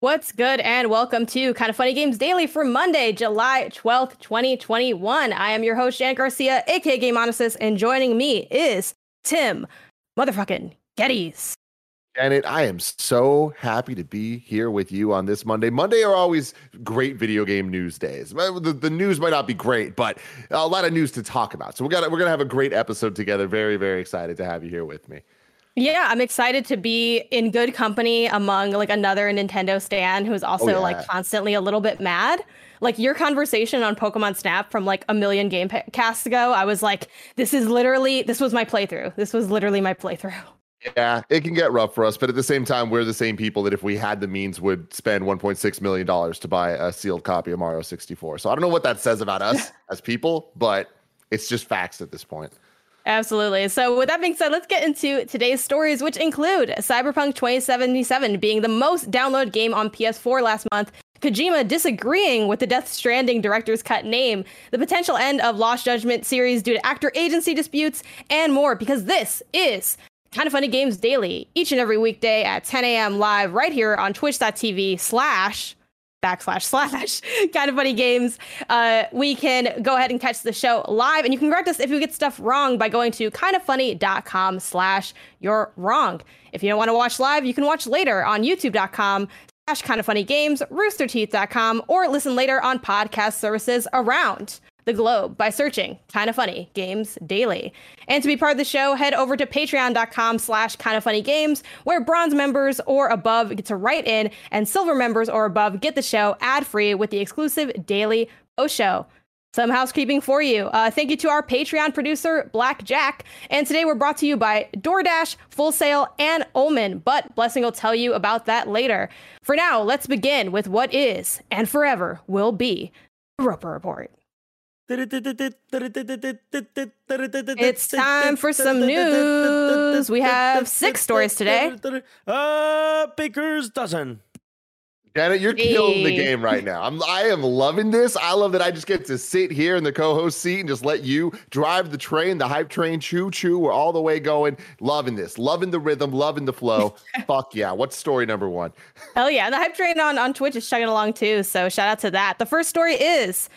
What's good, and welcome to Kinda Funny Games Daily for Monday, July 12th, 2021. I am your host, Jan Garcia, aka Game Onesis, and joining me is Tim motherfucking Gettys. Janet, I am so happy to be here with you on this Monday. Monday are always great video game news days. The, the news might not be great, but a lot of news to talk about. So we're gonna we're gonna have a great episode together. Very very excited to have you here with me. Yeah, I'm excited to be in good company among like another Nintendo stan who's oh, also oh, yeah. like constantly a little bit mad. Like your conversation on Pokemon Snap from like a million game casts ago, I was like, this is literally this was my playthrough. This was literally my playthrough. Yeah, it can get rough for us, but at the same time, we're the same people that if we had the means would spend 1.6 million dollars to buy a sealed copy of Mario 64. So I don't know what that says about us as people, but it's just facts at this point. Absolutely. So, with that being said, let's get into today's stories, which include Cyberpunk 2077 being the most downloaded game on PS4 last month, Kojima disagreeing with the Death Stranding director's cut name, the potential end of Lost Judgment series due to actor agency disputes, and more, because this is Kinda Funny Games Daily, each and every weekday at 10 a.m. live right here on twitch.tv slash backslash slash kind of funny games uh, we can go ahead and catch the show live. And you can correct us if you get stuff wrong by going to kindafunny.com slash you're wrong. If you don't want to watch live you can watch later on youtube.com slash kind of funny games roosterteeth.com or listen later on podcast services around the globe by searching Kinda Funny Games Daily. And to be part of the show, head over to patreon.com slash kind of funny games, where bronze members or above get to write in, and silver members or above get the show ad free with the exclusive daily post show. Some housekeeping for you. Uh, thank you to our Patreon producer, Black Jack. And today we're brought to you by DoorDash, Full Sail, and Omen. But Blessing will tell you about that later. For now, let's begin with what is and forever will be the Roper Report. It's time for some news. We have six stories today. Uh, Baker's dozen. Janet, you're killing the game right now. I'm I am loving this. I love that I just get to sit here in the co-host seat and just let you drive the train, the hype train, choo choo. We're all the way going. Loving this. Loving the rhythm, loving the flow. Fuck yeah. What's story number one? Hell yeah. The hype train on, on Twitch is chugging along too. So shout out to that. The first story is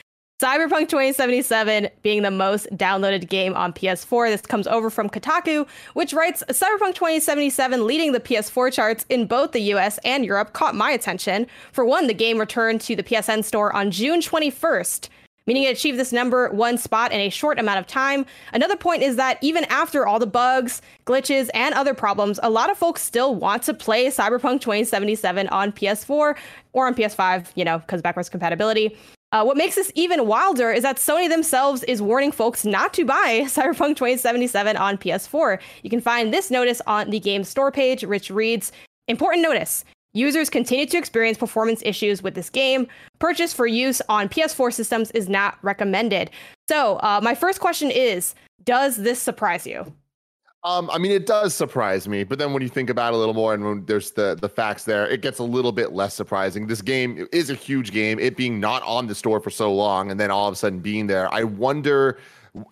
Cyberpunk 2077 being the most downloaded game on PS4. This comes over from Kotaku, which writes Cyberpunk 2077 leading the PS4 charts in both the US and Europe caught my attention. For one, the game returned to the PSN store on June 21st, meaning it achieved this number one spot in a short amount of time. Another point is that even after all the bugs, glitches, and other problems, a lot of folks still want to play Cyberpunk 2077 on PS4 or on PS5, you know, because backwards compatibility. Uh, what makes this even wilder is that Sony themselves is warning folks not to buy Cyberpunk 2077 on PS4. You can find this notice on the game store page, which reads Important notice. Users continue to experience performance issues with this game. Purchase for use on PS4 systems is not recommended. So, uh, my first question is Does this surprise you? Um, I mean, it does surprise me, but then when you think about it a little more, and when there's the the facts there, it gets a little bit less surprising. This game is a huge game. It being not on the store for so long, and then all of a sudden being there, I wonder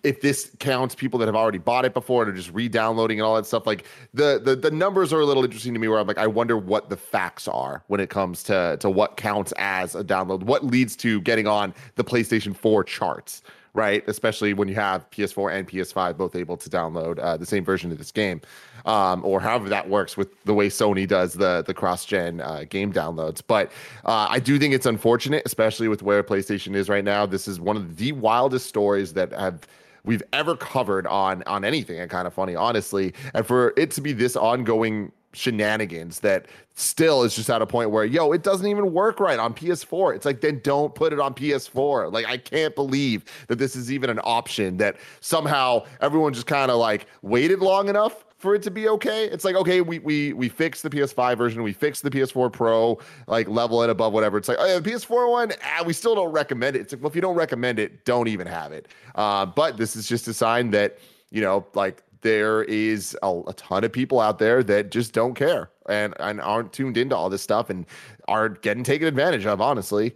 if this counts people that have already bought it before and are just re-downloading and all that stuff. Like the the the numbers are a little interesting to me. Where I'm like, I wonder what the facts are when it comes to to what counts as a download, what leads to getting on the PlayStation 4 charts right? Especially when you have PS4 and PS5 both able to download uh, the same version of this game, um, or however that works with the way Sony does the the cross gen uh, game downloads. But uh, I do think it's unfortunate, especially with where PlayStation is right now. This is one of the wildest stories that have we've ever covered on on anything and kind of funny honestly and for it to be this ongoing shenanigans that still is just at a point where yo it doesn't even work right on ps4 it's like then don't put it on ps4 like i can't believe that this is even an option that somehow everyone just kind of like waited long enough for it to be okay. It's like okay we we we fixed the ps5 version we fixed the ps4 pro like level it above whatever. It's like oh yeah, the ps4 one ah, we still don't recommend it. It's like well if you don't recommend it don't even have it. Uh, but this is just a sign that you know like there is a, a, ton of people out there that just don't care and, and aren't tuned into all this stuff and are getting taken advantage of, honestly.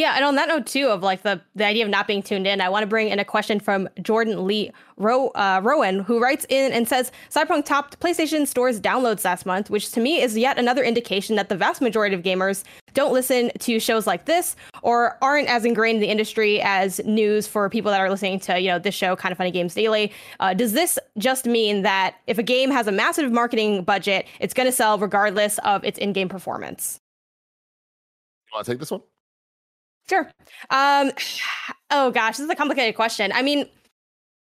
Yeah, and on that note too, of like the the idea of not being tuned in, I want to bring in a question from Jordan Lee Ro, uh, Rowan, who writes in and says Cyberpunk topped PlayStation Store's downloads last month, which to me is yet another indication that the vast majority of gamers don't listen to shows like this or aren't as ingrained in the industry as news for people that are listening to you know this show, Kinda Funny Games Daily. Uh, does this just mean that if a game has a massive marketing budget, it's going to sell regardless of its in-game performance? You want to take this one? Sure. Um, oh gosh, this is a complicated question. I mean,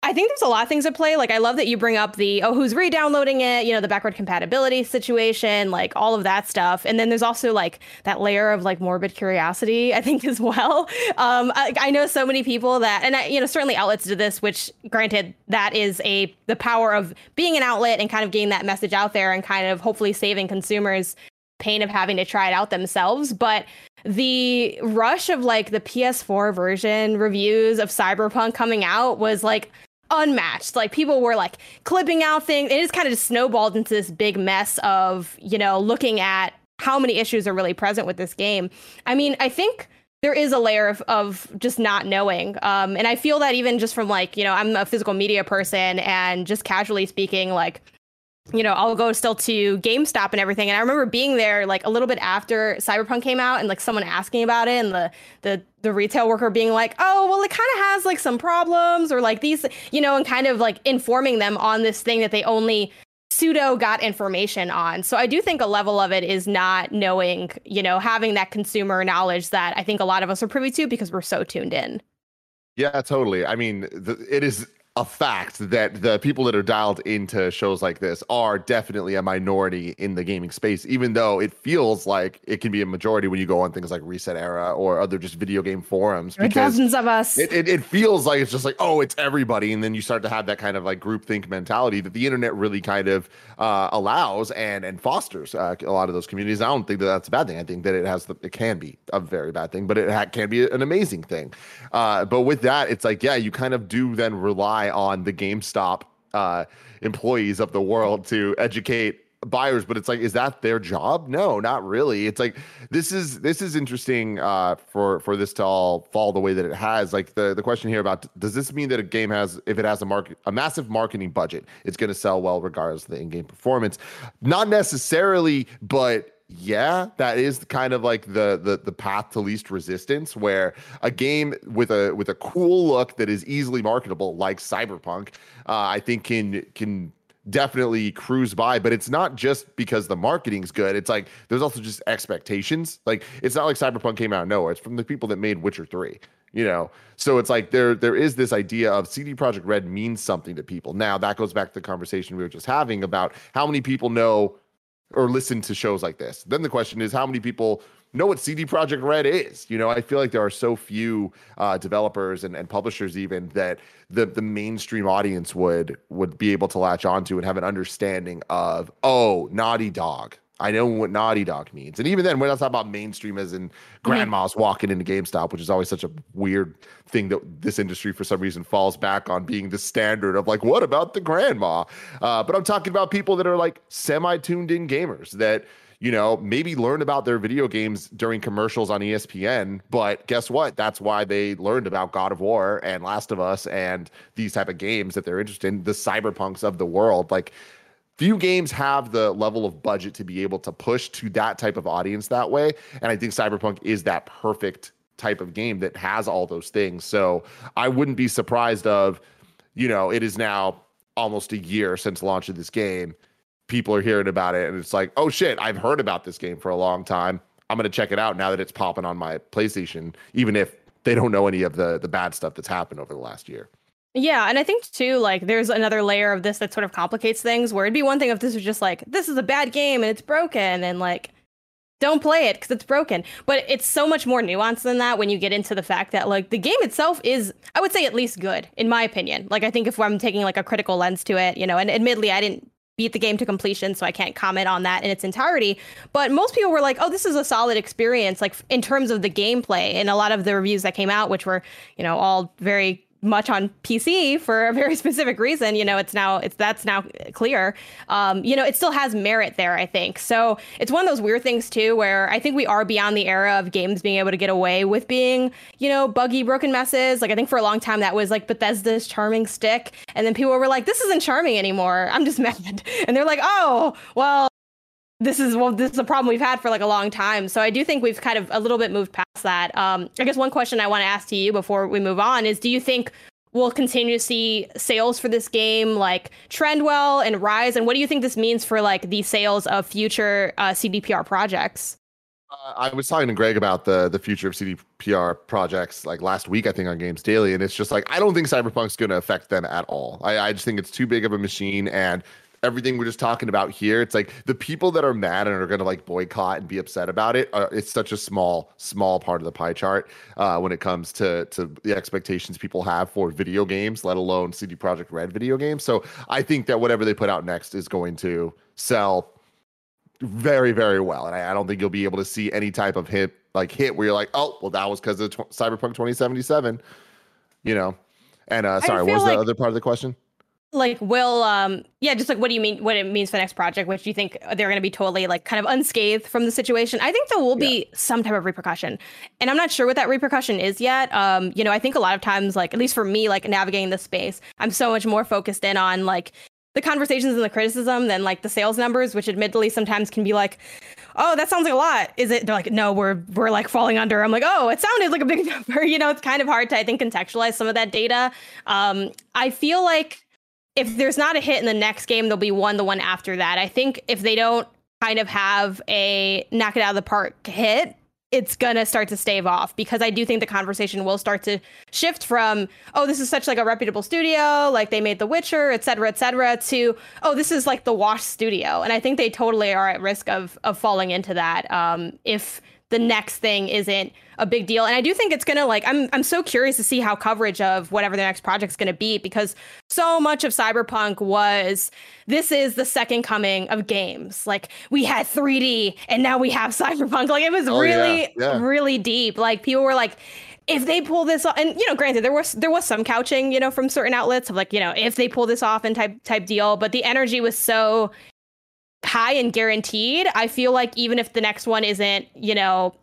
I think there's a lot of things at play. Like, I love that you bring up the oh, who's re-downloading it? You know, the backward compatibility situation, like all of that stuff. And then there's also like that layer of like morbid curiosity. I think as well. Um, I, I know so many people that, and I, you know, certainly outlets do this. Which, granted, that is a the power of being an outlet and kind of getting that message out there and kind of hopefully saving consumers pain of having to try it out themselves. But the rush of like the PS4 version reviews of Cyberpunk coming out was like unmatched. Like people were like clipping out things. It just kind of just snowballed into this big mess of, you know, looking at how many issues are really present with this game. I mean, I think there is a layer of, of just not knowing. Um, and I feel that even just from like, you know, I'm a physical media person and just casually speaking, like you know, I'll go still to GameStop and everything. And I remember being there like a little bit after Cyberpunk came out and like someone asking about it and the the the retail worker being like, "Oh, well it kind of has like some problems or like these, you know, and kind of like informing them on this thing that they only pseudo got information on. So I do think a level of it is not knowing, you know, having that consumer knowledge that I think a lot of us are privy to because we're so tuned in. Yeah, totally. I mean, the, it is a fact that the people that are dialed into shows like this are definitely a minority in the gaming space, even though it feels like it can be a majority when you go on things like Reset Era or other just video game forums. There are dozens of us. It, it, it, feels like it's just like, oh, it's everybody. And then you start to have that kind of like groupthink mentality that the internet really kind of uh, allows and and fosters uh, a lot of those communities. I don't think that that's a bad thing. I think that it has the, it can be a very bad thing, but it ha- can be an amazing thing. Uh, but with that, it's like, yeah, you kind of do then rely rely on the GameStop uh, employees of the world to educate buyers but it's like is that their job? No not really. It's like this is this is interesting uh for for this to all fall the way that it has. Like the the question here about does this mean that a game has if it has a market a massive marketing budget it's going to sell well regardless of the in-game performance? Not necessarily but yeah, that is kind of like the the the path to least resistance, where a game with a with a cool look that is easily marketable, like Cyberpunk, uh, I think can can definitely cruise by. But it's not just because the marketing's good. It's like there's also just expectations. Like it's not like Cyberpunk came out of nowhere. It's from the people that made Witcher Three. You know, so it's like there there is this idea of CD Projekt Red means something to people. Now that goes back to the conversation we were just having about how many people know or listen to shows like this. Then the question is, how many people know what CD Projekt Red is? You know, I feel like there are so few uh, developers and, and publishers even that the the mainstream audience would would be able to latch onto and have an understanding of, oh, Naughty Dog, I know what Naughty Dog means. And even then, we're not talking about mainstream as in grandmas mm-hmm. walking into GameStop, which is always such a weird thing that this industry for some reason falls back on being the standard of like, what about the grandma? Uh, but I'm talking about people that are like semi tuned in gamers that, you know, maybe learn about their video games during commercials on ESPN. But guess what? That's why they learned about God of War and Last of Us and these type of games that they're interested in, the cyberpunks of the world. Like, few games have the level of budget to be able to push to that type of audience that way. And I think Cyberpunk is that perfect type of game that has all those things. So I wouldn't be surprised of, you know, it is now almost a year since launch of this game. People are hearing about it and it's like, oh shit, I've heard about this game for a long time. I'm gonna check it out now that it's popping on my PlayStation, even if they don't know any of the the bad stuff that's happened over the last year. Yeah, and I think too, like there's another layer of this that sort of complicates things. Where it'd be one thing if this was just like this is a bad game and it's broken, and like don't play it because it's broken. But it's so much more nuanced than that when you get into the fact that like the game itself is, I would say, at least good in my opinion. Like I think if I'm taking like a critical lens to it, you know, and admittedly I didn't beat the game to completion, so I can't comment on that in its entirety. But most people were like, "Oh, this is a solid experience." Like in terms of the gameplay, and a lot of the reviews that came out, which were you know all very much on PC for a very specific reason. You know, it's now it's that's now clear. Um, you know, it still has merit there, I think. So it's one of those weird things too, where I think we are beyond the era of games being able to get away with being, you know, buggy, broken messes. Like I think for a long time that was like Bethesda's charming stick, and then people were like, "This isn't charming anymore. I'm just mad," and they're like, "Oh, well." This is well this is a problem we've had for like a long time. So i do think we've kind of a little bit moved past that. Um i guess one question i want to ask to you before we move on is do you think we'll continue to see sales for this game like trend well and rise? And what do you think this means for like the sales of future uh, cdpr projects? Uh, I was talking to Greg about the the future of CDPR projects like last week, I think on Games Daily, and it's just like I don't think Cyberpunk's going to affect them at all. I, I just think it's too big of a machine, and everything we're just talking about here it's like the people that are mad and are going to like boycott and be upset about it uh, it's such a small small part of the pie chart uh, when it comes to to the expectations people have for video games let alone cd projekt red video games. So i think that whatever they put out next is going to sell very very well and I, I don't think you'll be able to see any type of hit like hit where you're like oh well that was because of tw- cyberpunk 2077 you know? And uh sorry what was like- the other part of the question like will um yeah just like what do you mean what it means for the next project which do you think they're going to be totally like kind of unscathed from the situation? I think there will be yeah. some type of repercussion. And i'm not sure what that repercussion is yet. Um you know i think a lot of times like at least for me like navigating the space i'm so much more focused in on like the conversations and the criticism than like the sales numbers which admittedly sometimes can be like oh that sounds like a lot. Is it they're like no we're we're like falling under. I'm like oh it sounded like a big number. You know it's kind of hard to i think contextualize some of that data. Um i feel like if there's not a hit in the next game, there'll be one the one after that. I think if they don't kind of have a knock it out of the park hit, it's gonna start to stave off because I do think the conversation will start to shift from oh this is such like a reputable studio like they made The Witcher et cetera et cetera to oh this is like the Wash studio and I think they totally are at risk of of falling into that um, if the next thing isn't a big deal. And I do think it's gonna like I'm I'm so curious to see how coverage of whatever the next project's gonna be because so much of Cyberpunk was this is the second coming of games. Like we had 3D and now we have Cyberpunk. Like it was oh, really, yeah. Yeah. really deep. Like people were like, if they pull this off, and you know, granted, there was there was some couching, you know, from certain outlets of like, you know, if they pull this off and type type deal, but the energy was so high and guaranteed. I feel like even if the next one isn't, you know,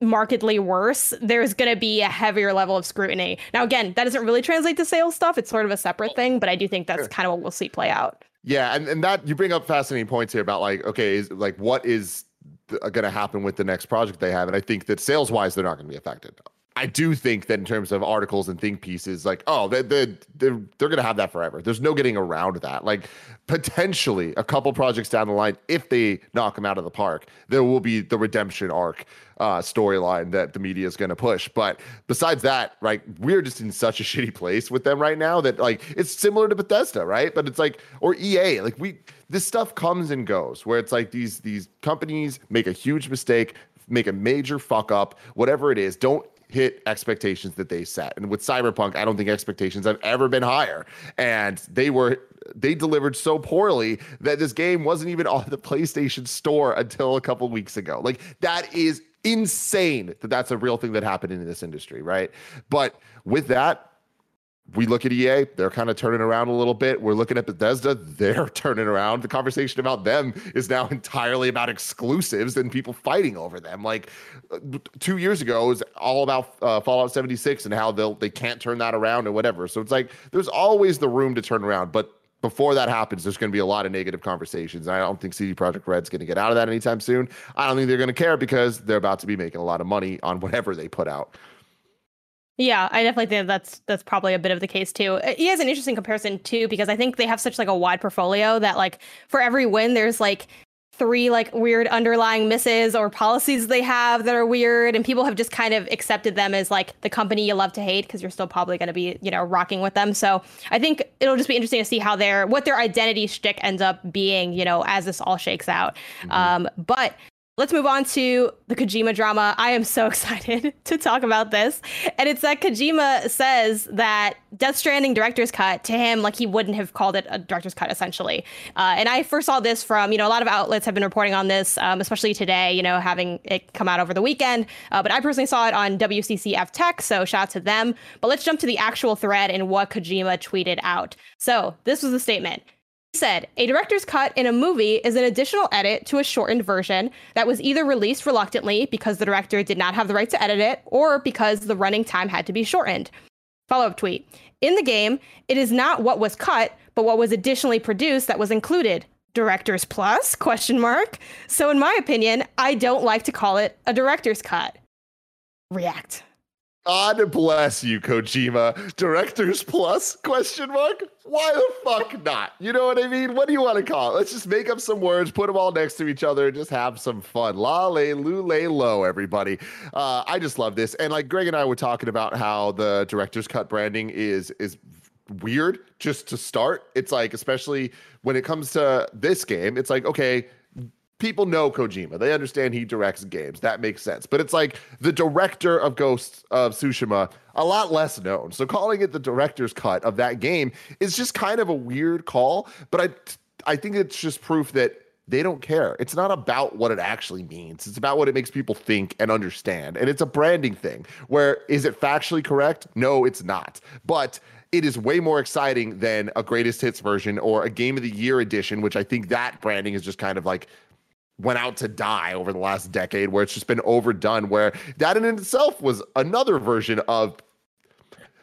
markedly worse, there's going to be a heavier level of scrutiny. Now, again, that doesn't really translate to sales stuff. It's sort of a separate thing, but I do think that's kind of what we'll see play out. Yeah, and, and that you bring up fascinating points here about like, okay, is like what is going to happen with the next project they have, and I think that sales wise, they're not going to be affected. I do think that in terms of articles and think pieces, like, oh, they, they, they're, they're going to have that forever. There's no getting around that. Like, potentially a couple projects down the line, if they knock them out of the park, there will be the redemption arc uh, storyline that the media is going to push. But besides that, right, we're just in such a shitty place with them right now that, like, it's similar to Bethesda, right? But it's like, or EA, like, we, this stuff comes and goes where it's like these, these companies make a huge mistake, make a major fuck up, whatever it is, don't hit expectations that they set. And with Cyberpunk, I don't think expectations have ever been higher. And they were they delivered so poorly that this game wasn't even on the PlayStation Store until a couple weeks ago. Like that is insane that that's a real thing that happened in this industry, right? But with that, we look at EA, they're kind of turning around a little bit. We're looking at Bethesda, they're turning around. The conversation about them is now entirely about exclusives and people fighting over them. Like uh, two years ago, it was all about uh, Fallout 76 and how they'll they can't turn that around and whatever. So it's like there's always the room to turn around, but before that happens, there's going to be a lot of negative conversations. I don't think CD Projekt Red's going to get out of that anytime soon. I don't think they're going to care because they're about to be making a lot of money on whatever they put out. Yeah, I definitely think that's that's probably a bit of the case too. He has an interesting comparison too because I think they have such like a wide portfolio that like for every win there's like three like weird underlying misses or policies they have that are weird and people have just kind of accepted them as like the company you love to hate because you're still probably going to be you know rocking with them so i think it'll just be interesting to see how their what their identity shtick ends up being you know as this all shakes out mm-hmm. um but let's move on to the Kojima drama. I am so excited to talk about this. And it's that Kojima says that Death Stranding director's cut to him, like he wouldn't have called it a director's cut, essentially. Uh, and I first saw this from, you know, a lot of outlets have been reporting on this, um, especially today, you know, having it come out over the weekend. Uh, but I personally saw it on WCCF Tech, so shout out to them. But let's jump to the actual thread and what Kojima tweeted out. So this was the statement said a director's cut in a movie is an additional edit to a shortened version that was either released reluctantly because the director did not have the right to edit it or because the running time had to be shortened. Follow up tweet. In the game, it is not what was cut, but what was additionally produced that was included. Director's plus? Question mark. So in my opinion, I don't like to call it a director's cut. React. God bless you, Kojima. Directors Plus? Question mark. Why the fuck not? You know what I mean? What do you want to call it? Let's just make up some words, put them all next to each other, and just have some fun. La lay, lu lay, low, everybody. Uh, I just love this. And like Greg and I were talking about how the director's cut branding is is weird just to start. It's like, especially when it comes to this game, it's like, okay, people know Kojima. They understand he directs games. That makes sense. But it's like the director of Ghosts of Tsushima, a lot less known. So calling it the director's cut of that game is just kind of a weird call. But I I think it's just proof that they don't care. It's not about what it actually means. It's about what it makes people think and understand. And it's a branding thing where is it factually correct? No, it's not. But it is way more exciting than a greatest hits version or a game of the year edition, which I think that branding is just kind of like went out to die over the last decade where it's just been overdone where that in itself was another version of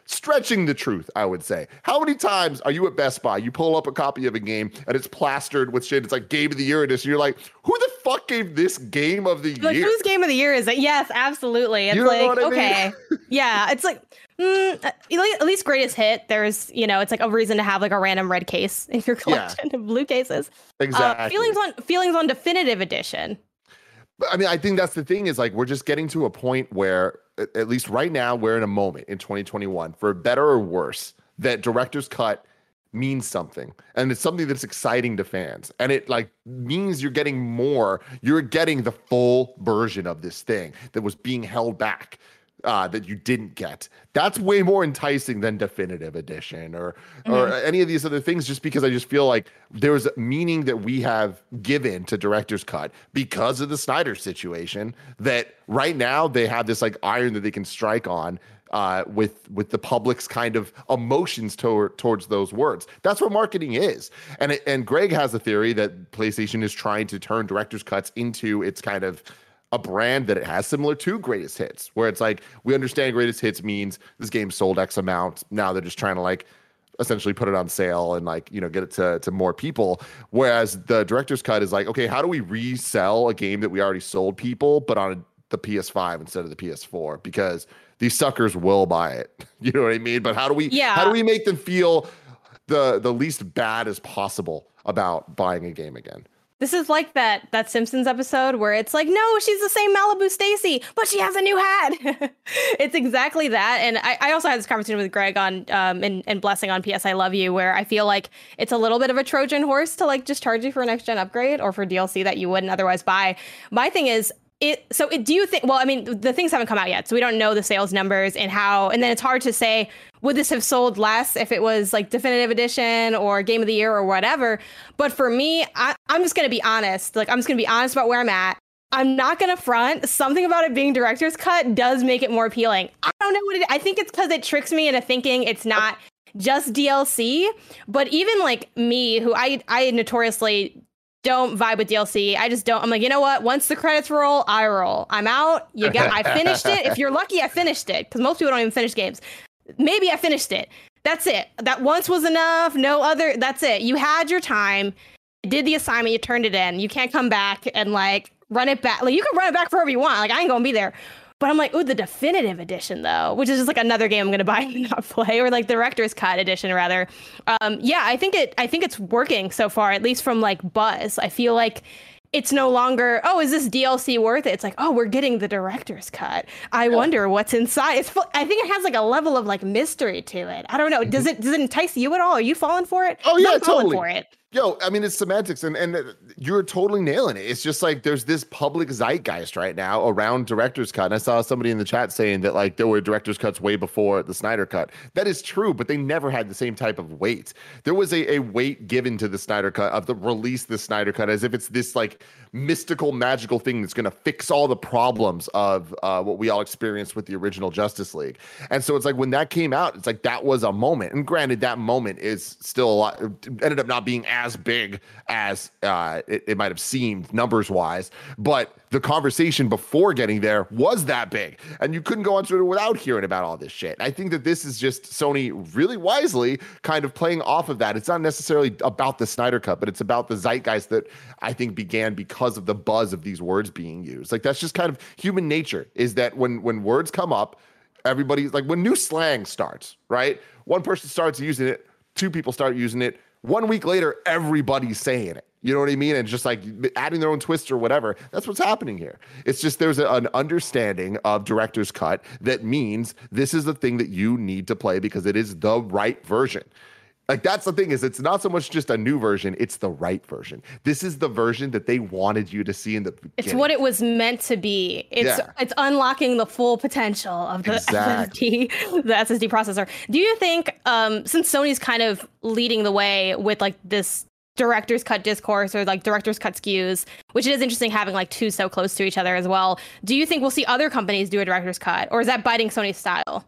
stretching the truth i would say. How many times are you at best buy you pull up a copy of a game and it's plastered with shit it's like game of the year edition you're like who the fuck gave this game of the like, year? like whose game of the year is it? Yes absolutely. It's you know like okay. Yeah it's like Mm, at least greatest hit. There's, you know, it's like a reason to have like a random red case in your collection yeah. of blue cases. Exactly. Uh, feelings on feelings on definitive edition. But I mean, I think that's the thing is like we're just getting to a point where, at least right now, we're in a moment in 2021, for better or worse, that director's cut means something and it's something that's exciting to fans and it like means you're getting more you're getting the full version of this thing that was being held back uh, that you didn't get. That's way more enticing than definitive edition or mm-hmm. or any of these other things. Just because I just feel like there's meaning that we have given to director's cut because of the Snyder situation. That right now they have this like iron that they can strike on uh, with with the public's kind of emotions toward towards those words. That's what marketing is. And and Greg has a theory that PlayStation is trying to turn director's cuts into its kind of a brand that it has similar to greatest hits where it's like we understand greatest hits means this game sold x amount now they're just trying to like essentially put it on sale and like you know get it to, to more people. Whereas the director's cut is like okay how do we resell a game that we already sold people but on the ps5 instead of the ps4 because these suckers will buy it. You know what i mean? But how do we yeah. how do we make them feel the the least bad as possible about buying a game again this is like that that Simpsons episode where it's like, no, she's the same Malibu Stacy, but she has a new hat. it's exactly that. And I, I, also had this conversation with Greg on um and, and blessing on PS I Love You, where I feel like it's a little bit of a Trojan horse to like just charge you for a next gen upgrade or for DLC that you wouldn't otherwise buy. My thing is it so it, do you think well i mean the things haven't come out yet so we don't know the sales numbers and how and then it's hard to say would this have sold less if it was like definitive edition or game of the year or whatever? But for me I, i'm just gonna be honest like i'm just gonna be honest about where i'm at. I'm not gonna front something about it being director's cut does make it more appealing. I don't know what it i think it's because it tricks me into thinking it's not just DLC, but even like me, who I I notoriously don't vibe with DLC. I just don't. I'm like, you know what? Once the credits roll, I roll. I'm out. You got. I finished it. If you're lucky, I finished it because most people don't even finish games. Maybe I finished it. That's it. That once was enough. No other. That's it. You had your time. You did the assignment. You turned it in. You can't come back and like run it back. Like you can run it back forever you want. Like I ain't gonna be there. But I'm like, ooh, the definitive edition though, which is just like another game I'm gonna buy and not play, or like the director's cut edition rather. Um, yeah, I think it. I think it's working so far, at least from like buzz. I feel like it's no longer oh is this dlc worth it it's like oh we're getting the director's cut i yeah. wonder what's inside it's i think it has like a level of like mystery to it i don't know does mm-hmm. it does it entice you at all are you falling for it oh yeah totally for it Yo, I mean, it's semantics, and and you're totally nailing it. It's just like there's this public zeitgeist right now around director's cut. And I saw somebody in the chat saying that like there were director's cuts way before the Snyder cut. That is true, but they never had the same type of weight. There was a, a weight given to the Snyder cut of the release the Snyder cut as if it's this like mystical, magical thing that's going to fix all the problems of uh, what we all experienced with the original Justice League. And so it's like when that came out, it's like that was a moment. And granted, that moment is still a lot. Ended up not being big as uh, it, it might have seemed numbers wise, but the conversation before getting there was that big, and you couldn't go on Twitter without hearing about all this shit. I think that this is just Sony really wisely kind of playing off of that. It's not necessarily about the Snyder Cut, but it's about the zeitgeist that I think began because of the buzz of these words being used. Like that's just kind of human nature. Is that when when words come up, everybody's like when new slang starts, right? One person starts using it, two people start using it. One week later, everybody's saying it. You know what I mean? And just like adding their own twist or whatever. That's what's happening here. It's just there's a, an understanding of director's cut that means this is the thing that you need to play because it is the right version. Like that's the thing is it's not so much just a new version, it's the right version. This is the version that they wanted you to see in the beginning. It's what it was meant to be. It's yeah. it's unlocking the full potential of the exactly. SSD, the SSD processor. Do you think um since Sony's kind of leading the way with like this director's cut discourse or like director's cut SKUs, which it is interesting having like two so close to each other as well. Do you think we'll see other companies do a director's cut or is that biting Sony's style?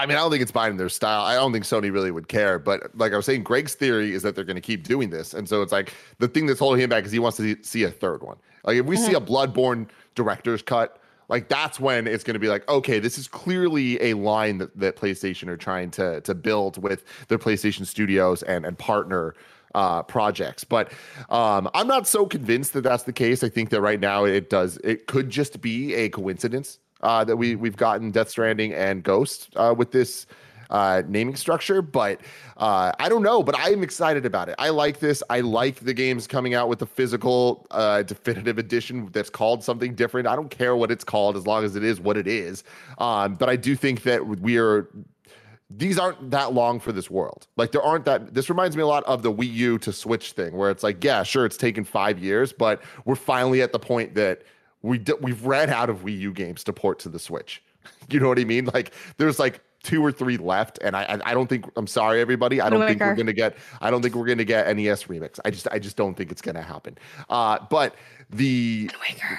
I mean, I don't think it's buying their style. I don't think Sony really would care. But like I was saying, Greg's theory is that they're going to keep doing this, and so it's like the thing that's holding him back is he wants to see a third one. Like if we mm-hmm. see a Bloodborne director's cut, like that's when it's going to be like, okay, this is clearly a line that, that PlayStation are trying to to build with their PlayStation Studios and and partner uh, projects. But um, I'm not so convinced that that's the case. I think that right now it does. It could just be a coincidence uh, that we we've gotten Death Stranding and Ghost uh, with this uh, naming structure, but uh, I don't know. But I am excited about it. I like this. I like the games coming out with the physical uh, definitive edition that's called something different. I don't care what it's called as long as it is what it is. Um, but I do think that we are. These aren't that long for this world. Like there aren't that. This reminds me a lot of the Wii U to Switch thing, where it's like, yeah, sure, it's taken five years, but we're finally at the point that we d- we've ran out of Wii U games to port to the Switch. you know what I mean? Like there's like two or three left, and I I, I don't think I'm sorry everybody. I don't think we're gonna get I don't think we're gonna get NES remix. I just I just don't think it's gonna happen. Uh, but the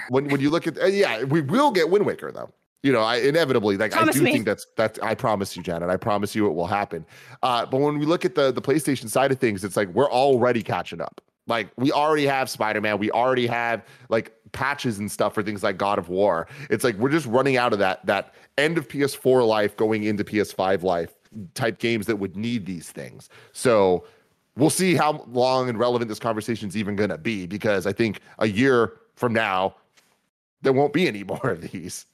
when when you look at uh, yeah, we will get Wind Waker though. You know, I inevitably like promise I do me. think that's that I promise you, Janet. I promise you it will happen. Uh, but when we look at the the PlayStation side of things, it's like we're already catching up. Like we already have Spider-Man, we already have like patches and stuff for things like God of War. It's like we're just running out of that that end of PS4 life going into PS5 life type games that would need these things. So we'll see how long and relevant this conversation is even going to be because I think a year from now there won't be any more of these.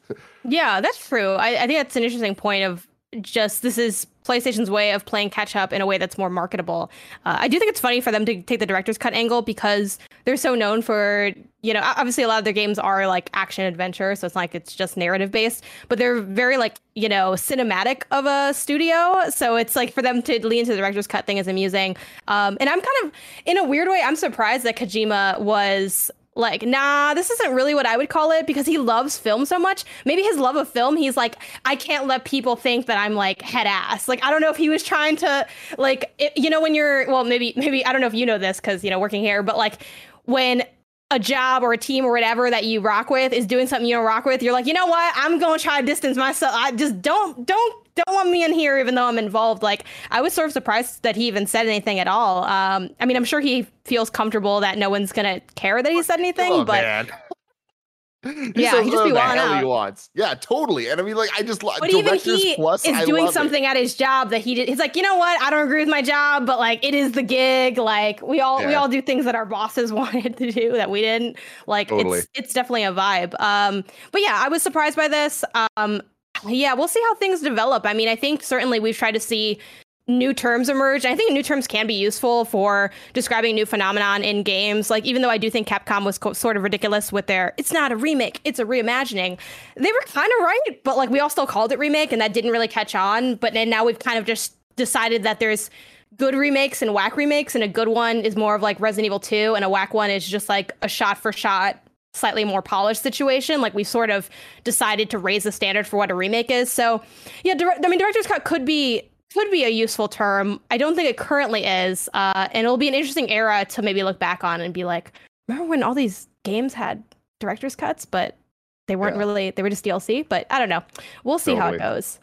yeah, that's true. I, I think that's an interesting point of just this is PlayStation's way of playing catch up in a way that's more marketable. Uh, I do think it's funny for them to take the director's cut angle because they're so known for, you know, obviously a lot of their games are like action adventure, so it's like it's just narrative based, but they're very like, you know, cinematic of a studio. So it's like for them to lean into the director's cut thing is amusing. Um, and I'm kind of, in a weird way, I'm surprised that Kojima was like, nah, this isn't really what I would call it because he loves film so much. Maybe his love of film, he's like, I can't let people think that I'm like head ass. Like, I don't know if he was trying to, like, it, you know, when you're, well, maybe, maybe, I don't know if you know this because, you know, working here, but like when a job or a team or whatever that you rock with is doing something you don't rock with, you're like, you know what? I'm going to try to distance myself. I just don't, don't don't want me in here even though I'm involved. Like I was sort of surprised that he even said anything at all. Um, I mean, I'm sure he feels comfortable that no one's gonna care that he said anything, oh, but. Man. Yeah, he just be walling out. He wants. Yeah, totally. And I mean, like, I just But even he plus, is I doing something it. at his job that he did. He's like, you know what? I don't agree with my job, but like, it is the gig. Like, we all yeah. we all do things that our bosses wanted to do that we didn't. Like, totally. it's it's definitely a vibe. Um, but yeah, I was surprised by this. Um, yeah, we'll see how things develop. I mean, I think certainly we've tried to see new terms emerge. I think new terms can be useful for describing new phenomenon in games. Like even though I do think Capcom was co- sort of ridiculous with their it's not a remake, it's a reimagining. They were kind of right, but like we all still called it remake and that didn't really catch on, but then now we've kind of just decided that there's good remakes and whack remakes, and a good one is more of like Resident Evil 2, and a whack one is just like a shot for shot, slightly more polished situation. Like we sort of decided to raise the standard for what a remake is. So yeah, direct, I mean, director's cut could be could be a useful term. I don't think it currently is, uh, and it'll be an interesting era to maybe look back on and be like, remember when all these games had director's cuts, but they weren't Yeah. really they were just DLC. But I don't know. We'll see how it goes.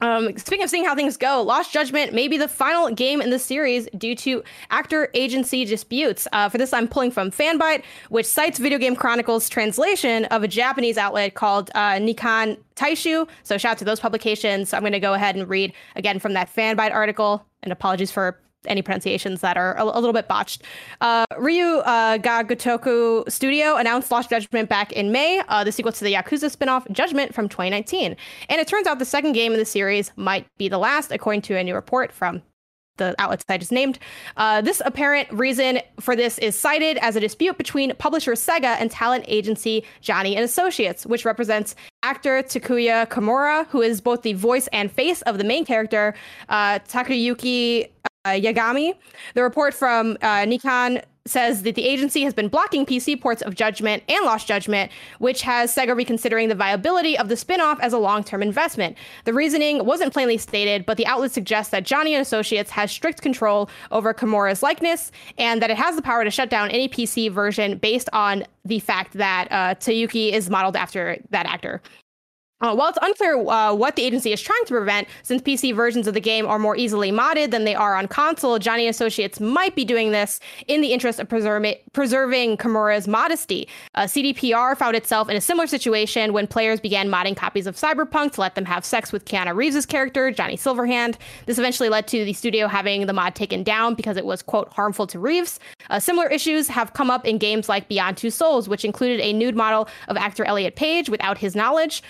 Um, speaking of seeing how things go, Lost Judgment may be the final game in the series due to actor agency disputes. Uh, for this, I'm pulling from Fanbyte, which cites Video Game Chronicles translation of a Japanese outlet called uh, Nikkan Taishu. So shout out to those publications. So I'm going to go ahead and read again from that Fanbyte article. And apologies for any pronunciations that are a, a little bit botched. Uh, Ryu uh, ga Gotoku Studio announced Lost Judgment back in May, uh, the sequel to the Yakuza spin-off Judgment from 2019. And it turns out the second game in the series might be the last, according to a new report from the outlets I just named. Uh, this apparent reason for this is cited as a dispute between publisher Sega and talent agency Johnny and Associates, which represents actor Takuya Kimura, who is both the voice and face of the main character, uh, Takayuki Yagami. The report from uh, Nikkan says that the agency has been blocking PC ports of Judgment and Lost Judgment, which has Sega reconsidering the viability of the spin-off as a long-term investment. The reasoning wasn't plainly stated, but the outlet suggests that Johnny and Associates has strict control over Kimura's likeness and that it has the power to shut down any PC version based on the fact that uh, Tayuki is modeled after that actor. Uh, while it's unclear uh, what the agency is trying to prevent, since PC versions of the game are more easily modded than they are on console, Johnny Associates might be doing this in the interest of preserve- preserving Kimura's modesty. Uh, CDPR found itself in a similar situation when players began modding copies of Cyberpunk to let them have sex with Keanu Reeves' character, Johnny Silverhand. This eventually led to the studio having the mod taken down because it was, quote, harmful to Reeves. Uh, similar issues have come up in games like Beyond Two Souls, which included a nude model of actor Elliot Page without his knowledge,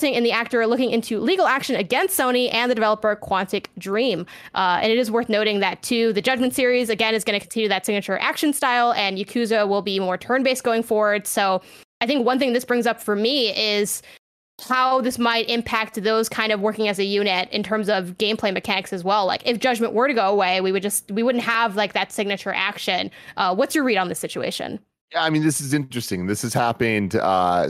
in the actor looking into legal action against Sony and the developer Quantic Dream. Uh, and it is worth noting that, too, the Judgment series, again, is going to continue that signature action style, and Yakuza will be more turn based going forward. So I think one thing this brings up for me is how this might impact those kind of working as a unit in terms of gameplay mechanics as well. Like if Judgment were to go away, we would just we wouldn't have like that signature action. Uh, what's your read on this situation? Yeah, I mean, this is interesting. This has happened uh,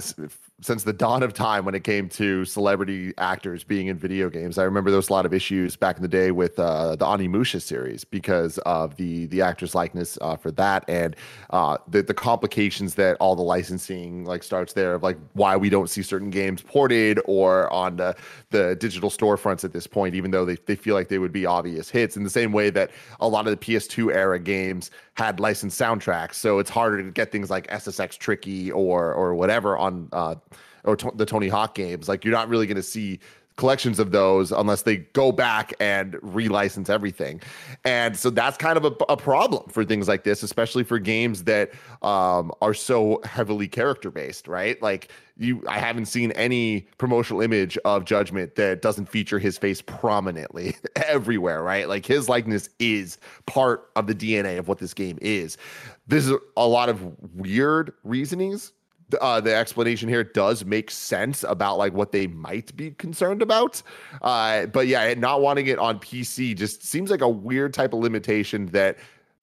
since the dawn of time when it came to celebrity actors being in video games. I remember there was a lot of issues back in the day with uh, the Onimusha series because of the the actor's likeness uh, for that and uh, the the complications that all the licensing like starts there of like why we don't see certain games ported or on the, the digital storefronts at this point, even though they, they feel like they would be obvious hits. In the same way that a lot of the PS2 era games had licensed soundtracks, so it's harder to get things like SSX Tricky or or whatever on uh, or to- the Tony Hawk games. Like you're not really going to see collections of those unless they go back and relicense everything. And so that's kind of a, a problem for things like this, especially for games that um, are so heavily character based, right? Like you, I haven't seen any promotional image of Judgment that doesn't feature his face prominently everywhere, right? Like his likeness is part of the DNA of what this game is. This is a lot of weird reasonings uh, the explanation here does make sense about like what they might be concerned about. Uh, but yeah, not wanting it on PC just seems like a weird type of limitation that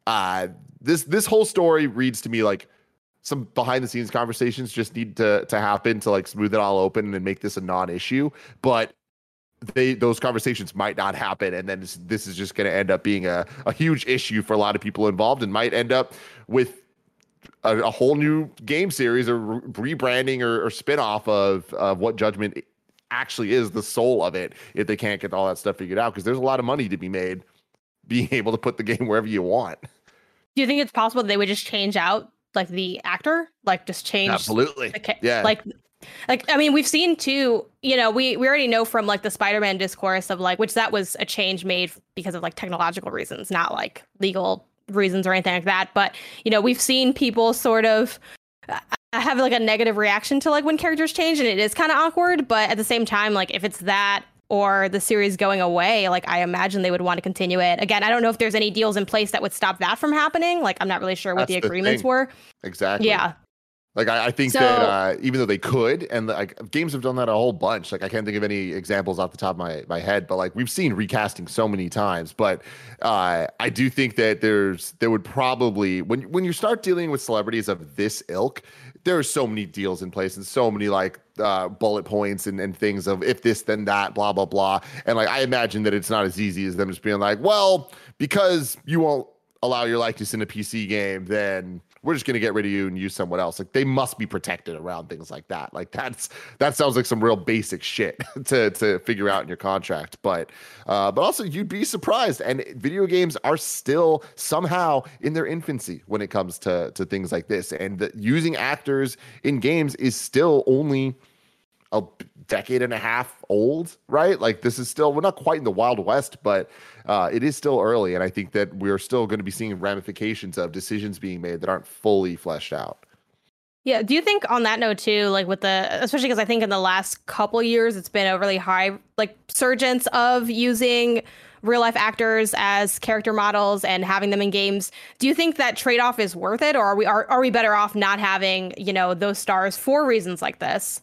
uh, this this whole story reads to me like some behind the scenes conversations just need to to happen to like smooth it all open and make this a non-issue. But they those conversations might not happen and then this, this is just going to end up being a, a huge issue for a lot of people involved and might end up with a, a whole new game series or re- rebranding or, or spin-off of, of what judgment actually is the soul of it if they can't get all that stuff figured out because there's a lot of money to be made being able to put the game wherever you want. Do you think it's possible they would just change out like the actor, like just change absolutely. the yeah. like like i mean we've seen too you know we we already know from like the spider-man discourse of like which that was a change made because of like technological reasons not like legal reasons or anything like that but you know we've seen people sort of uh, have like a negative reaction to like when characters change and it is kind of awkward but at the same time like if it's that or the series going away like i imagine they would want to continue it. Again i don't know if there's any deals in place that would stop that from happening like i'm not really sure what That's the the agreements thing. were. Exactly. Yeah Like I, I think So- that uh, even though they could, and like games have done that a whole bunch. Like I can't think of any examples off the top of my my head, but like we've seen recasting so many times. But uh, I do think that there's there would probably when when you start dealing with celebrities of this ilk, there are so many deals in place and so many like uh, bullet points and, and things of if this then that blah blah blah. And like I imagine that it's not as easy as them just being like, well, because you won't allow your likeness in a PC game, then we're just gonna get rid of you and use someone else. Like they must be protected around things like that. Like that's that sounds like some real basic shit to to figure out in your contract. But uh, but also you'd be surprised. And video games are still somehow in their infancy when it comes to to things like this. And the, using actors in games is still only a decade and a half old, right? Like this is still we're not quite in the wild west, but uh, it is still early, and I think that we're still going to be seeing ramifications of decisions being made that aren't fully fleshed out. Yeah. Do you think on that note too, like with the, especially because I think in the last couple years it's been a really high like surgence of using real life actors as character models and having them in games. Do you think that trade off is worth it, or are we are are we better off not having you know those stars for reasons like this?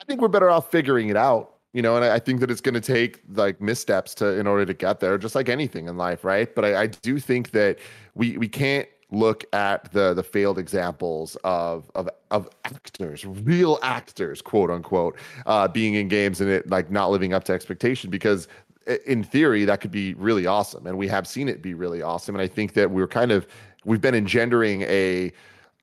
I think we're better off figuring it out, you know, and I, think that it's going to take like missteps to in order to get there, just like anything in life, right? But I, I do think that we we can't look at the the failed examples of of of actors, real actors, quote unquote, uh, being in games and it like not living up to expectation because in theory that could be really awesome and we have seen it be really awesome and i think that we're kind of we've been engendering a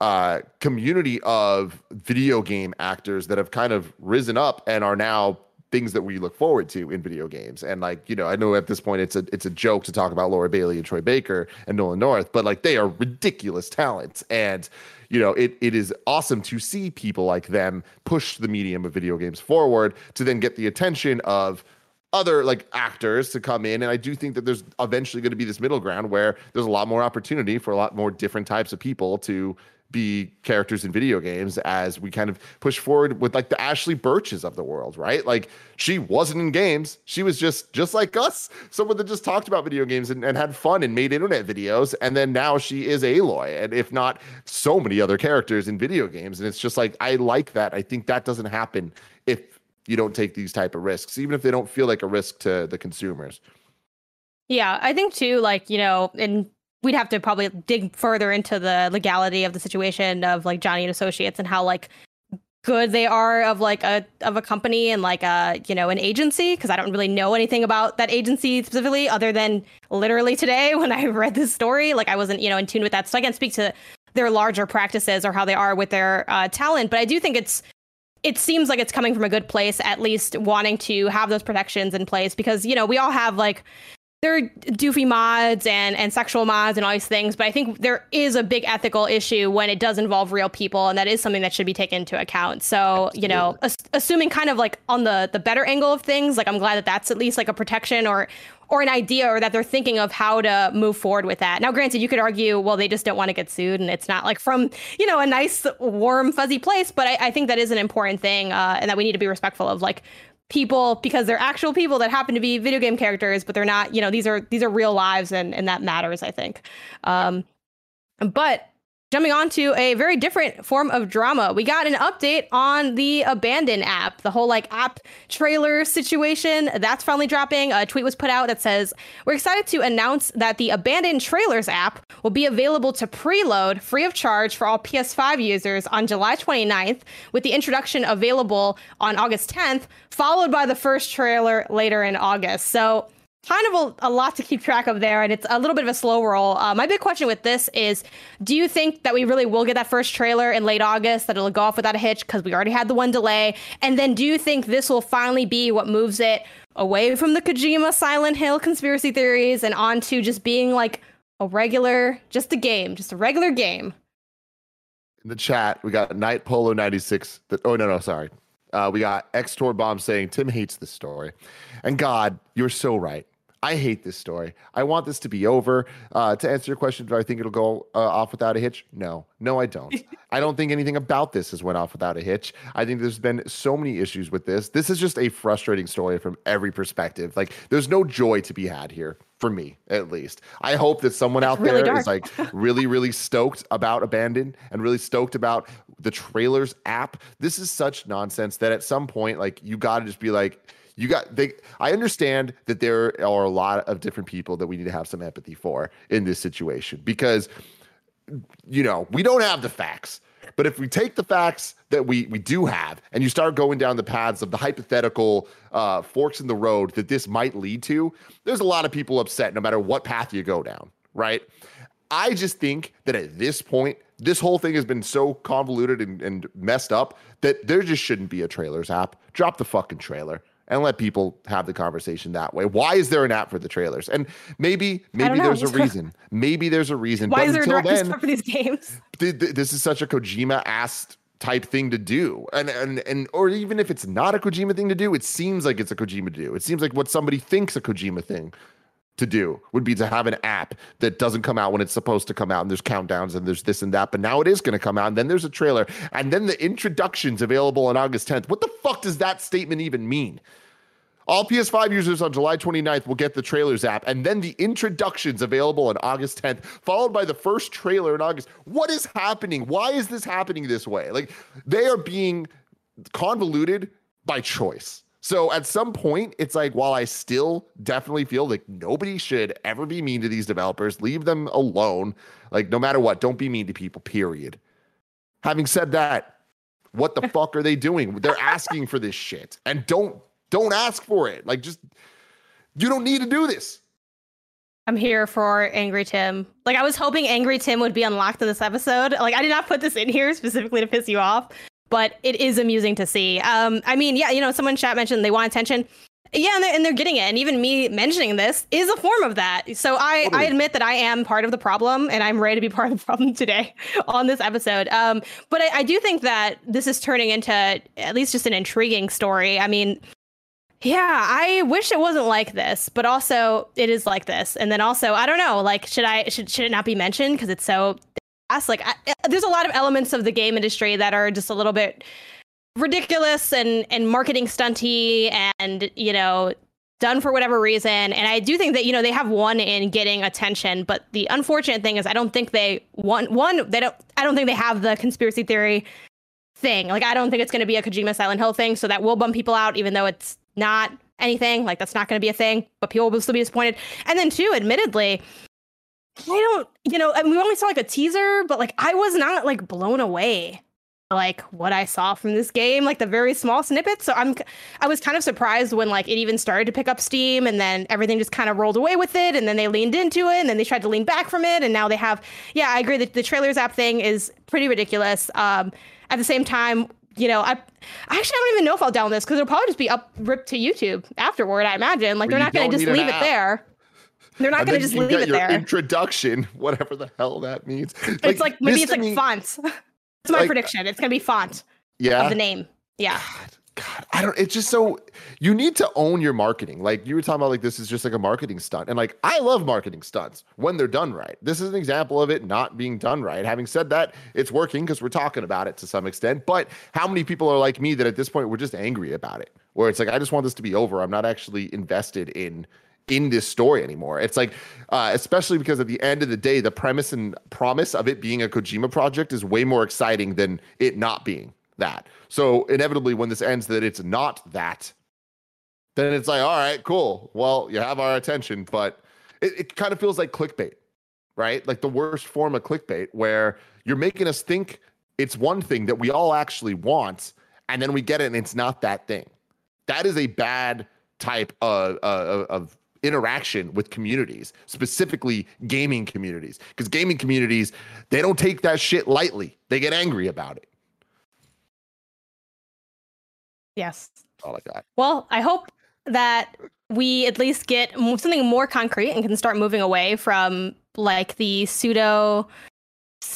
uh, community of video game actors that have kind of risen up and are now things that we look forward to in video games. And like, you know, I know at this point it's a it's a joke to talk about Laura Bailey and Troy Baker and Nolan North, but like they are ridiculous talents. And you know, it it is awesome to see people like them push the medium of video games forward to then get the attention of other like actors to come in and i do think that there's eventually going to be this middle ground where there's a lot more opportunity for a lot more different types of people to be characters in video games as we kind of push forward with like the Ashley Burches of the world right? Like she wasn't in games. She was just just like us. Someone that just talked about video games and, and had fun and made internet videos and then now she is aloy and if not so many other characters in video games. And it's just like i like that. I think that doesn't happen if you don't take these type of risks, even if they don't feel like a risk to the consumers. Yeah, I think too, like, you know, and we'd have to probably dig further into the legality of the situation of like Johnny and Associates and how like good they are of like a of a company and like a you know an agency because I don't really know anything about that agency specifically other than literally today when I read this story like I wasn't you know in tune with that. So I can't speak to their larger practices or how they are with their uh, talent but I do think it's it seems like it's coming from a good place at least wanting to have those protections in place because you know we all have like there are doofy mods and and sexual mods and all these things but i think there is a big ethical issue when it does involve real people and that is something that should be taken into account. So you know as- assuming kind of like on the the better angle of things like i'm glad that that's at least like a protection or or an idea or that they're thinking of how to move forward with that. Now granted you could argue well they just don't want to get sued and it's not like from you know a nice warm fuzzy place but i, I think that is an important thing uh, and that we need to be respectful of like people because they're actual people that happen to be video game characters but they're not you know these are these are real lives and and that matters i think. Um but jumping on to a very different form of drama. We got an update on the Abandoned app the whole like app trailer situation. That's finally dropping. A tweet was put out that says we're excited to announce that the Abandoned trailers app will be available to preload free of charge for all ps5 users on july 29th with the introduction available on august 10th followed by the first trailer later in august. So kind of a, a lot to keep track of there and it's a little bit of a slow roll uh, my big question with this is do you think that we really will get that first trailer in late august that it'll go off without a hitch because we already had the one delay and then do you think this will finally be what moves it away from the kojima silent hill conspiracy theories and onto just being like a regular just a game just a regular game In the chat, we got Night Polo 96. That, oh, no, no, sorry. Uh, we got X Bomb saying, Tim hates this story. And God, you're so right. I hate this story. I want this to be over. Uh, to answer your question, do I think it'll go uh, off without a hitch? No, no, I don't. I don't think anything about this has went off without a hitch. I think there's been so many issues with this. This is just a frustrating story from every perspective. Like, there's no joy to be had here for me, at least. I hope that someone out really there dark. is like really, really stoked about Abandoned and really stoked about the trailers app. This is such nonsense that at some point, like, you got to just be like you got they i understand that there are a lot of different people that we need to have some empathy for in this situation because you know we don't have the facts. But if we take the facts that we we do have and you start going down the paths of the hypothetical uh, forks in the road that this might lead to there's a lot of people upset no matter what path you go down right? I just think that at this point this whole thing has been so convoluted and, and messed up that there just shouldn't be a trailers app. Drop the fucking trailer and let people have the conversation that way. Why is there an app for the trailers? And maybe maybe there's a reason. Maybe there's a reason. Why but is there a until director's then, for these games? th- th- this is such a Kojima ass type thing to do. And and and or even if it's not a Kojima thing to do, it seems like it's a Kojima to do. It seems like what somebody thinks a Kojima thing to do would be to have an app that doesn't come out when it's supposed to come out and there's countdowns and there's this and that but now it is going to come out and then there's a trailer and then the introductions available on August 10th what the fuck does that statement even mean all PS5 users on July 29th will get the trailers app and then the introductions available on August 10th, followed by the first trailer in August. What is happening? Why is this happening this way? Like they are being convoluted by choice. So at some point, it's like, while I still definitely feel like nobody should ever be mean to these developers, leave them alone. Like, no matter what, don't be mean to people, period. Having said that, what the fuck are they doing? They're asking for this shit. And don't don't ask for it. Like just you don't need to do this. I'm here for Angry Tim. Like I was hoping Angry Tim would be unlocked in this episode. Like I did not put this in here specifically to piss you off, but it is amusing to see. Um, I mean, yeah, you know, someone chat mentioned they want attention. Yeah, and they're, and they're getting it. And even me mentioning this is a form of that. So I, Totally. I admit that I am part of the problem and I'm ready to be part of the problem today on this episode. Um, but I, I do think that this is turning into at least just an intriguing story. I mean, yeah, I wish it wasn't like this, but also it is like this. And then also, I don't know, like should I should should it not be mentioned because it's so fast? Like I, eh, there's a lot of elements of the game industry that are just a little bit ridiculous and and marketing stunty and you know done for whatever reason and i do think that you know they have won in getting attention but the unfortunate thing is i don't think they won one they don't i don't think they have the conspiracy theory thing like i don't think it's going to be a kojima silent hill thing so that will bum people out even though it's not anything like that's not going to be a thing but people will still be disappointed and then two admittedly i don't you know I mean, we only saw like a teaser but like i was not like blown away like what I saw from this game, like the very small snippets. So I'm I was kind of surprised when like it even started to pick up steam and then everything just kind of rolled away with it and then they leaned into it and then they tried to lean back from it and now they have yeah, I agree that the trailers app thing is pretty ridiculous. Um at the same time, you know, I, actually I don't even know if I'll download this because it'll probably just be up ripped to YouTube afterward, I imagine. Like they're not gonna just leave it there. They're not gonna just leave it your there. introduction, whatever the hell that means. it's like maybe it's like me- fonts. That's my like- prediction. It's gonna be font Yeah. of the name. Yeah. God, I don't. It's just so you need to own your marketing. Like you were talking about, like this is just like a marketing stunt, and like I love marketing stunts when they're done right. This is an example of it not being done right. Having said that, it's working because we're talking about it to some extent. But how many people are like me that at this point we're just angry about it? Where it's like I just want this to be over. I'm not actually invested in in this story anymore. It's like, uh, especially because at the end of the day, the premise and promise of it being a Kojima project is way more exciting than it not being that. So inevitably, when this ends, that it's not that, then it's like, all right, cool. Well, you have our attention, but it, it kind of feels like clickbait, right? Like the worst form of clickbait, where you're making us think it's one thing that we all actually want, and then we get it and it's not that thing. That is a bad type of, uh, of interaction with communities, specifically gaming communities, because gaming communities they don't take that shit lightly. They get angry about it. Yes. All I got. Well, I hope that we at least get something more concrete and can start moving away from like the pseudo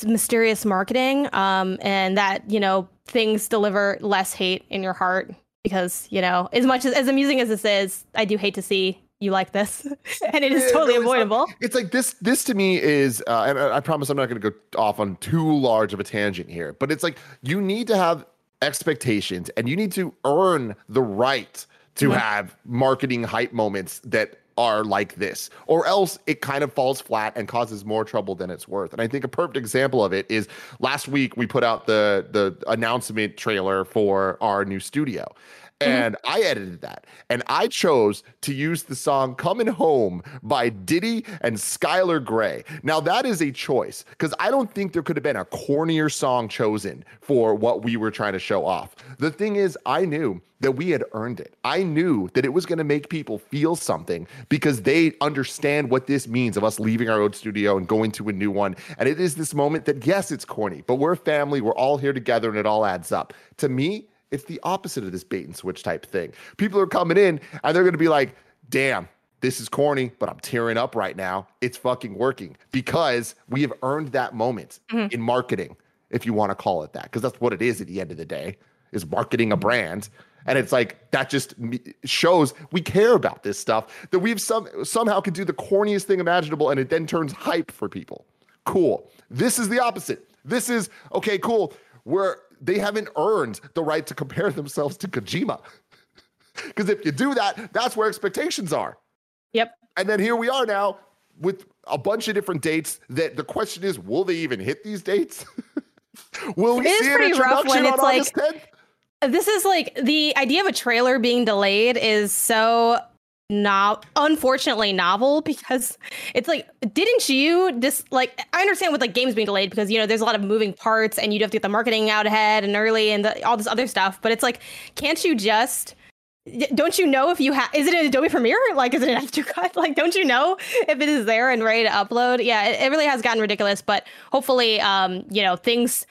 mysterious marketing um and that you know things deliver less hate in your heart because you know as much as as amusing as this is i do hate to see you like this, and it is Yeah, totally no, it's not- avoidable. It's like this. This to me is, uh, and I, I promise I'm not going to go off on too large of a tangent here, but it's like you need to have expectations, and you need to earn the right to Mhm. have marketing hype moments that are like this, or else it kind of falls flat and causes more trouble than it's worth. And I think a perfect example of it is last week we put out the the announcement trailer for our new studio. Mm-hmm. And I edited that. And I chose to use the song Coming Home by Diddy and Skylar Grey. Now, that is a choice because I don't think there could have been a cornier song chosen for what we were trying to show off. The thing is, I knew that we had earned it. I knew that it was going to make people feel something because they understand what this means of us leaving our old studio and going to a new one. And it is this moment that, yes, it's corny, but we're a family. We're all here together and it all adds up. To me, it's the opposite of this bait and switch type thing. People are coming in and they're going to be like, damn, this is corny, but I'm tearing up right now. It's fucking working because we have earned that moment Mhm. in marketing, if you want to call it that, because that's what it is at the end of the day, is marketing a brand. And it's like that just shows we care about this stuff that we've some somehow could do the corniest thing imaginable and it then turns hype for people. Cool. This is the opposite. This is okay, cool. We're they haven't earned the right to compare themselves to Kojima. Because if you do that, that's where expectations are. Yep. And then here we are now with a bunch of different dates that the question is, will they even hit these dates? will we It is see an introduction on it's like- August 10th? This is like the idea of a trailer being delayed is so not unfortunately novel because it's like didn't you just like I understand with like games being delayed because you know there's a lot of moving parts and you'd have to get the marketing out ahead and early and the, all this other stuff but it's like can't you just don't you know if you have is it an Adobe Premiere? Like is it an After Cut like don't you know if it is there and ready to upload? Yeah it, it really has gotten ridiculous but hopefully um you know things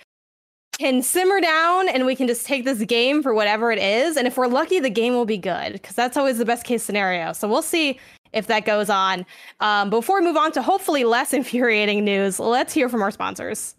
can simmer down and we can just take this game for whatever it is. And if we're lucky, the game will be good because that's always the best case scenario. So we'll see if that goes on. Um, before we move on to hopefully less infuriating news, let's hear from our sponsors.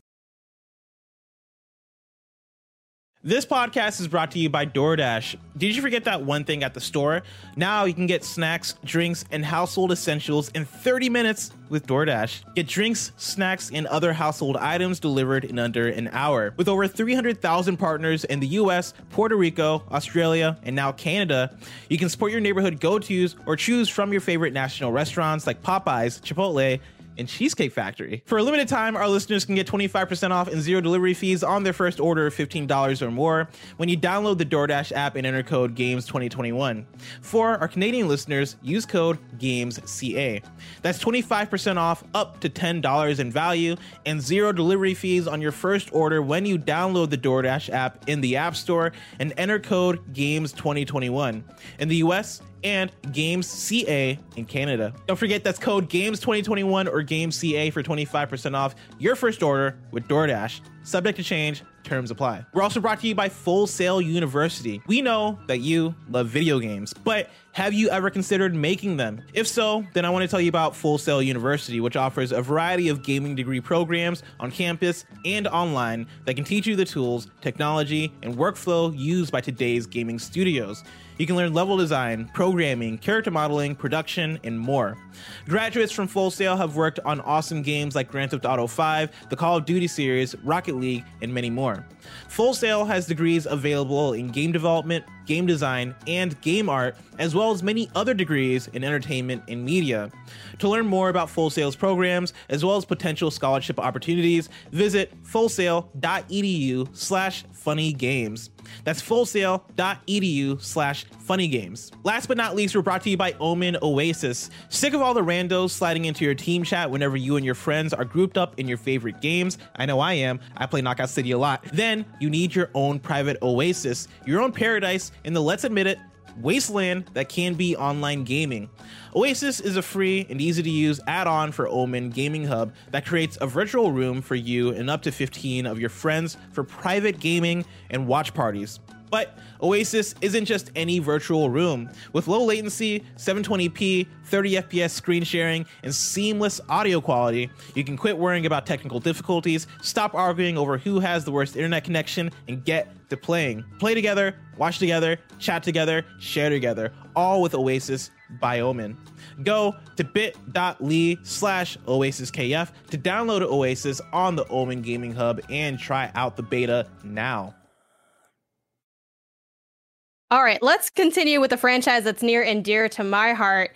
This podcast is brought to you by DoorDash. Did you forget that one thing at the store? Now you can get snacks, drinks, and household essentials in 30 minutes with DoorDash. Get drinks, snacks, and other household items delivered in under an hour. With over 300,000 partners in the US, Puerto Rico, Australia, and now Canada, you can support your neighborhood go tos or choose from your favorite national restaurants like Popeyes, Chipotle, and Cheesecake Factory. For a limited time, our listeners can get 25% off and zero delivery fees on their first order of $15 or more when you download the DoorDash app and enter code GAMES2021. For our Canadian listeners, use code GAMESCA. That's 25% off up to $10 in value and zero delivery fees on your first order when you download the DoorDash app in the App Store and enter code GAMES2021. In the US, and Games CA in Canada. Don't forget that's code Games 2021 or Games CA for 25% off your first order with DoorDash. Subject to change, terms apply. We're also brought to you by Full Sail University. We know that you love video games, but have you ever considered making them? If so, then I want to tell you about Full Sail University, which offers a variety of gaming degree programs on campus and online that can teach you the tools, technology, and workflow used by today's gaming studios. You can learn level design, programming, character modeling, production, and more. Graduates from Full Sail have worked on awesome games like Grand Theft Auto 5, the Call of Duty series, Rocket League, and many more. Full Sail has degrees available in game development, game design, and game art, as well as many other degrees in entertainment and media. To learn more about Full Sail's programs, as well as potential scholarship opportunities, visit fullsail.edu slash funny games. That's fullsail.edu slash funny games. Last but not least, we're brought to you by Omen Oasis. Sick of all the randos sliding into your team chat whenever you and your friends are grouped up in your favorite games? I know I am. I play Knockout City a lot. Then you need your own private oasis, your own paradise in the let's admit it, wasteland that can be online gaming. Oasis is a free and easy to use add on for Omen Gaming Hub that creates a virtual room for you and up to 15 of your friends for private gaming and watch parties. But Oasis isn't just any virtual room. With low latency, 720p, 30 FPS screen sharing, and seamless audio quality, you can quit worrying about technical difficulties, stop arguing over who has the worst internet connection, and get to playing. Play together, watch together, chat together, share together, all with Oasis by Omen. Go to bit.ly slash OasisKF to download Oasis on the Omen Gaming Hub and try out the beta now. All right, let's continue with a franchise that's near and dear to my heart.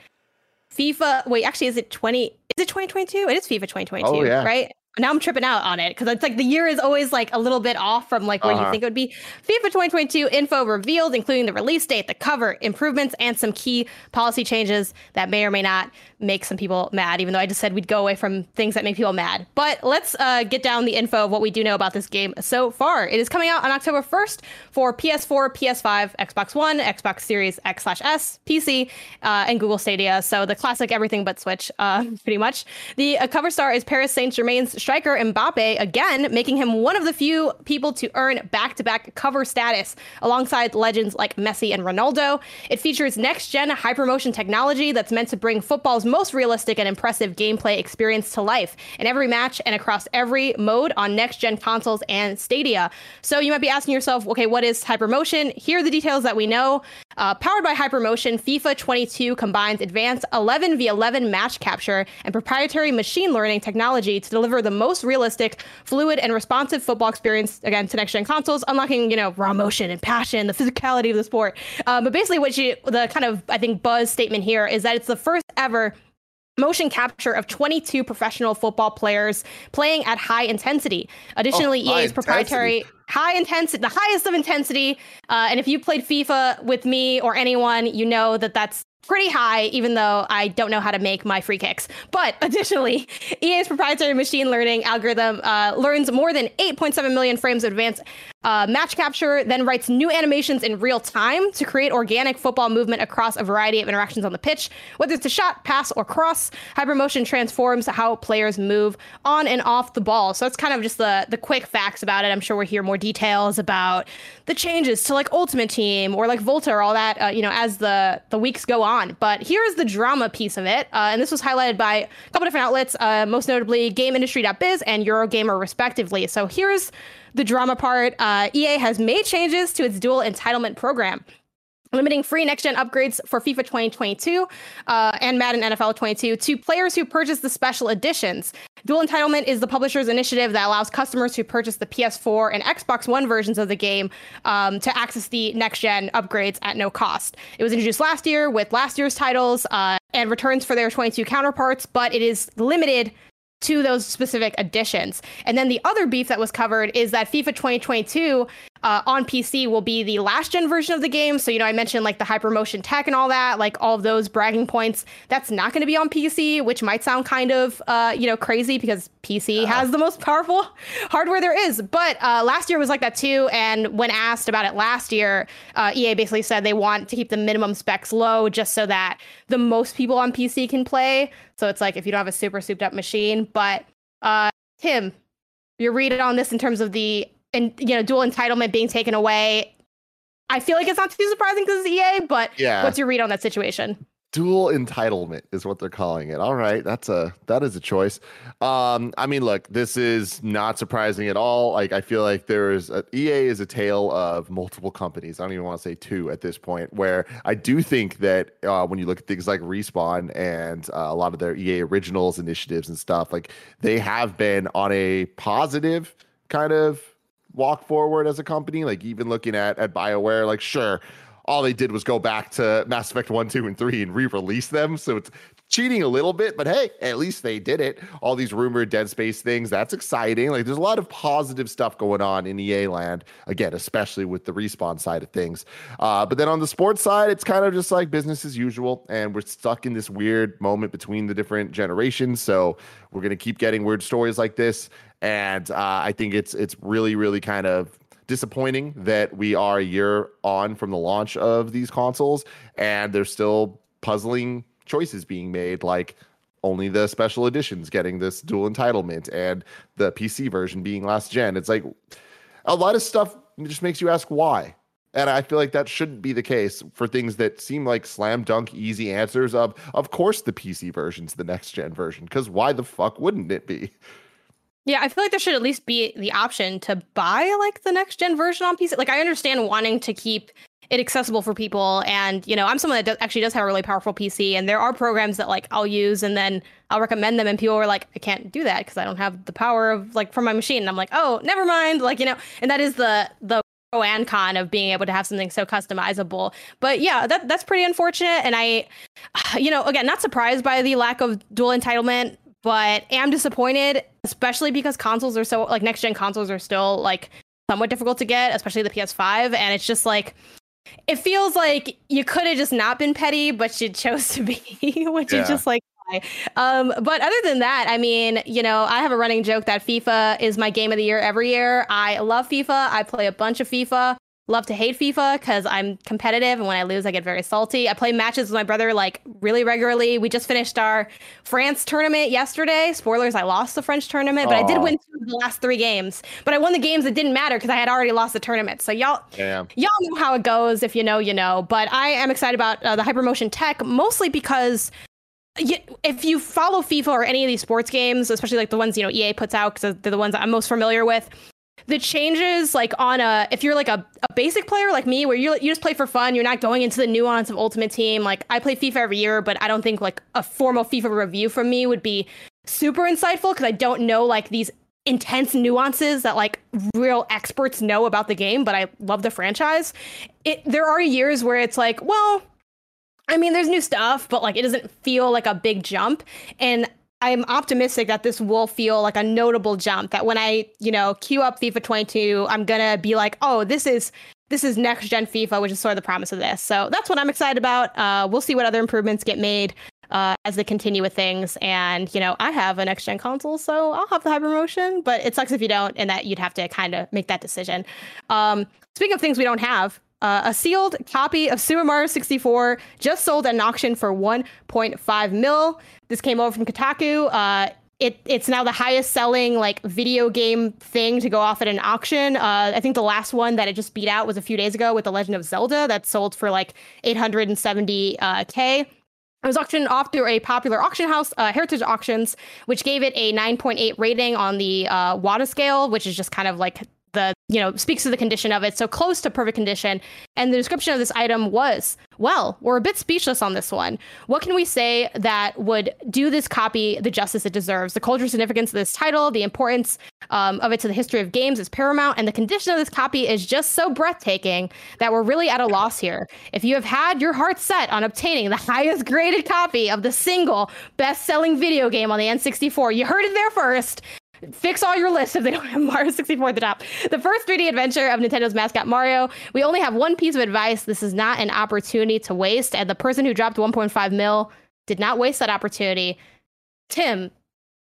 FIFA. Wait, actually, is it 20? Is it 2022? It is FIFA 2022, Oh, right? Now I'm tripping out on it because it's like the year is always like a little bit off from like where you Uh-huh. think it would be. FIFA 2022 info revealed, including the release date, the cover, improvements, and some key policy changes that may or may not make some people mad. Even though I just said we'd go away from things that make people mad. But let's uh, get down the info of what we do know about this game so far. It is coming out on October 1st for PS4, PS5, Xbox One, Xbox Series X slash S, PC, uh, and Google Stadia. So the classic everything but Switch, uh, pretty much. The uh, cover star is Paris Saint Germain's striker Mbappe, again, making him one of the few people to earn back to back cover status alongside legends like Messi and Ronaldo. It features next gen hypermotion technology that's meant to bring football's most realistic and impressive gameplay experience to life in every match and across every mode on next gen consoles and Stadia. So you might be asking yourself, okay, what is hypermotion? Here are the details that we know. Uh, powered by Hypermotion, FIFA 22 combines advanced 11v11 match capture and proprietary machine learning technology to deliver the most realistic, fluid, and responsive football experience again to next gen consoles, unlocking you know raw motion and passion, the physicality of the sport. Um, but basically, what you the kind of I think buzz statement here is that it's the first ever motion capture of 22 professional football players playing at high intensity. Additionally, Oh, EA's proprietary high intensity, the highest of intensity. Uh, and if you played FIFA with me or anyone, you know that that's pretty high, even though I don't know how to make my free kicks. But additionally, EA's proprietary machine learning algorithm uh, learns more than 8.7 million frames of advanced uh, match capture, then writes new animations in real time to create organic football movement across a variety of interactions on the pitch. Whether it's a shot, pass, or cross, Hypermotion transforms how players move on and off the ball. So that's kind of just the the quick facts about it. I'm sure we'll hear more details about the changes to like Ultimate Team or like Volta or all that, uh, you know, as the the weeks go on. But here's the drama piece of it, uh, and this was highlighted by a couple different outlets, uh, most notably GamesIndustry.biz and Eurogamer, respectively. So here's the drama part. Uh, EA has made changes to its dual entitlement program limiting free next gen upgrades for FIFA 2022 uh, and Madden NFL 22 to players who purchase the special editions. Dual entitlement is the publisher's initiative that allows customers who purchase the PS4 and Xbox One versions of the game um, to access the next gen upgrades at no cost. It was introduced last year with last year's titles uh, and returns for their 22 counterparts, but it is limited to those specific additions. And then the other beef that was covered is that FIFA 2022 uh, on PC will be the last gen version of the game. So, you know, I mentioned like the hypermotion tech and all that, like all of those bragging points. That's not going to be on PC, which might sound kind of, uh, you know, crazy because PC has the most powerful hardware there is. But uh, last year was like that too. And when asked about it last year, uh, EA basically said they want to keep the minimum specs low just so that the most people on PC can play. So it's like if you don't have a super souped up machine. But uh, Tim, your read it on this in terms of the and you know dual entitlement being taken away. I feel like it's not too surprising because it's EA, but Yeah. what's your read on that situation? dual entitlement is what they're calling it all right that's a that is a choice um i mean look this is not surprising at all like i feel like there is a, ea is a tale of multiple companies i don't even want to say two at this point where i do think that uh, when you look at things like respawn and uh, a lot of their ea originals initiatives and stuff like they have been on a positive kind of walk forward as a company like even looking at at bioware like sure all they did was go back to Mass Effect 1, 2, and 3 and re-release them. So it's cheating a little bit, but hey, at least they did it. All these rumored Dead Space things, that's exciting. Like there's a lot of positive stuff going on in EA land, again, especially with the respawn side of things. Uh, but then on the sports side, it's kind of just like business as usual. And we're stuck in this weird moment between the different generations. So we're gonna keep getting weird stories like this. And uh, I think it's it's really, really kind of disappointing that we are a year on from the launch of these consoles and they're still puzzling choices being made like only the special editions getting this dual entitlement and the PC version being last gen. It's like a lot of stuff just makes you ask why. And I feel like that shouldn't be the case for things that seem like slam dunk easy answers of of course the PC version's the next gen version cuz why the fuck wouldn't it be? Yeah, I feel like there should at least be the option to buy like the next gen version on PC. Like I understand wanting to keep it accessible for people. And you know, I'm someone that actually does have a really powerful PC, and there are programs that like I'll use and then I'll recommend them, and people are like, I can't do that because I don't have the power of like from my machine. And I'm like, oh, never mind. Like you know, and that is the the pro and con of being able to have something so customizable. But yeah, that that's pretty unfortunate. And I, you know, again, not surprised by the lack of dual entitlement, but am disappointed, especially because consoles are so like next gen consoles are still like somewhat difficult to get, especially the PS5. And it's just like it feels like you could have just not been petty, but you chose to be, which Yeah. is just like why? um, but other than that, I mean, you know, I have a running joke that FIFA is my game of the year every year. I love FIFA. I play a bunch of FIFA. Love to hate FIFA because I'm competitive, and when I lose, I get very salty. I play matches with my brother like really regularly. We just finished our France tournament yesterday. Spoilers: I lost the French tournament, but I did win two of the last three games. But I won the games that didn't matter because I had already lost the tournament. So y'all, Damn. y'all know how it goes. If you know, you know. But I am excited about uh, the hypermotion tech, mostly because if you follow FIFA or any of these sports games, especially like the ones you know EA puts out because they're the ones I'm most familiar with. The changes, like on a, if you're like a, a basic player like me, where you you just play for fun, you're not going into the nuance of Ultimate Team. Like I play FIFA every year, but I don't think like a formal FIFA review from me would be super insightful because I don't know like these intense nuances that like real experts know about the game. But I love the franchise. It there are years where it's like, well, I mean, there's new stuff, but like it doesn't feel like a big jump. And I'm optimistic that this will feel like a notable jump. That when I, you know, queue up FIFA 22, I'm gonna be like, oh, this is this is next gen FIFA, which is sort of the promise of this. So that's what I'm excited about. Uh, we'll see what other improvements get made uh, as they continue with things. And you know, I have a next gen console, so I'll have the hypermotion. But it sucks if you don't, and that you'd have to kind of make that decision. Um, speaking of things we don't have, uh, a sealed copy of Super Mario 64 just sold at an auction for 1.5 mil. This came over from Kotaku. Uh, it, it's now the highest selling like video game thing to go off at an auction. Uh, I think the last one that it just beat out was a few days ago with The Legend of Zelda that sold for like 870k. Uh, It was auctioned off through a popular auction house, uh, Heritage Auctions, which gave it a 9.8 rating on the uh, WATA scale, which is just kind of like you know, speaks to the condition of it. So close to perfect condition. And the description of this item was, well, we're a bit speechless on this one. What can we say that would do this copy the justice it deserves? The cultural significance of this title, the importance um, of it to the history of games is paramount, and the condition of this copy is just so breathtaking that we're really at a loss here. If you have had your heart set on obtaining the highest graded copy of the single best selling video game on the N64, you heard it there first. Fix all your lists if they don't have Mario 64 at the top. The first 3D adventure of Nintendo's mascot Mario. We only have one piece of advice. This is not an opportunity to waste, and the person who dropped 1.5 mil did not waste that opportunity. Tim,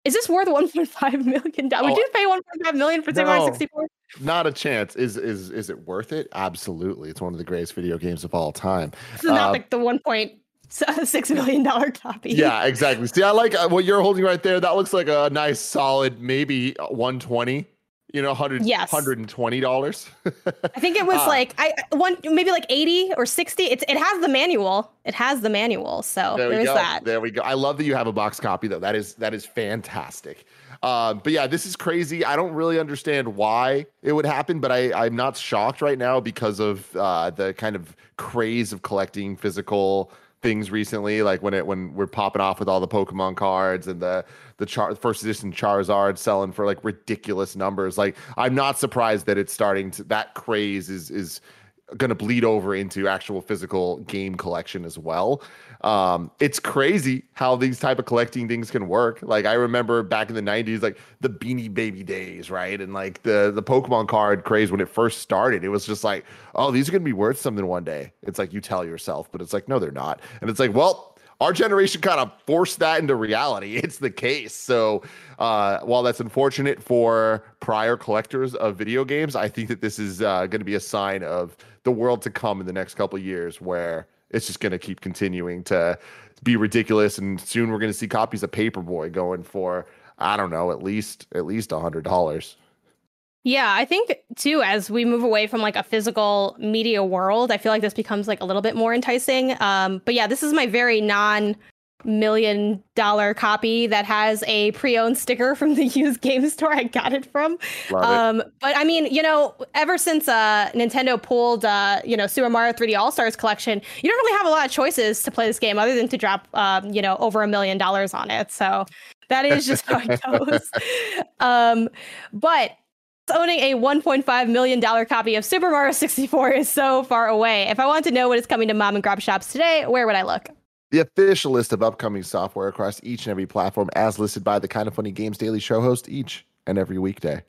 is this worth 1.5 million dollars? Would Oh, you pay 1.5 million for Super Mario 64? Not a chance. Is is is it worth it? Absolutely. It's one of the greatest video games of all time. This is not Uh, like the 1.6 million dollar copy. Yeah, exactly. See, I like uh, what you're holding right there. That looks like a nice, solid, maybe 120. You know, 100 Yes. 120 dollars. I think it was Ah. like I one maybe like 80 or 60. It's it has the manual. It has the manual. So There we there's go. that. There we go. I love that you have a box copy though. That is that is fantastic. Um, but yeah, this is crazy. I don't really understand why it would happen, but I I'm not shocked right now because of uh, the kind of craze of collecting physical things recently. Like when it when we're popping off with all the Pokemon cards and the the char- first edition Charizard selling for like ridiculous numbers. Like I'm not surprised that it's starting to that craze is is going to bleed over into actual physical game collection as well. Um, it's crazy how these type of collecting things can work. Like I remember back in the 90s, like the Beanie Baby days, right? And like the the Pokemon card craze when it first started, it was just like, oh, these are going to be worth something one day. It's like you tell yourself, but it's like no, they're not. And it's like, well, our generation kind of forced that into reality. It's the case. So uh, while that's unfortunate for prior collectors of video games, I think that this is uh, going to be a sign of the world to come in the next couple years where it's just going to keep continuing to be ridiculous. And soon we're going to see copies of Paperboy going for, I don't know, at least, at least a hundred dollars. Yeah, I think too, as we move away from like a physical media world, I feel like this becomes like a little bit more enticing. Um, but yeah, this is my very non million dollar copy that has a pre-owned sticker from the used game store I got it from. Love it. Um, but I mean, you know, ever since uh, Nintendo pulled, uh, you know, Super Mario 3D All Stars collection, you don't really have a lot of choices to play this game other than to drop, um, you know, over a million dollars on it. So that is just how it goes. um, but owning a 1.5 million dollar copy of Super Mario 64 is so far away. If I want to know what is coming to mom and grab shops today, where would I look? The official list of upcoming software across each and every platform, as listed by the Kinda Funny Games Daily Show host each and every weekday.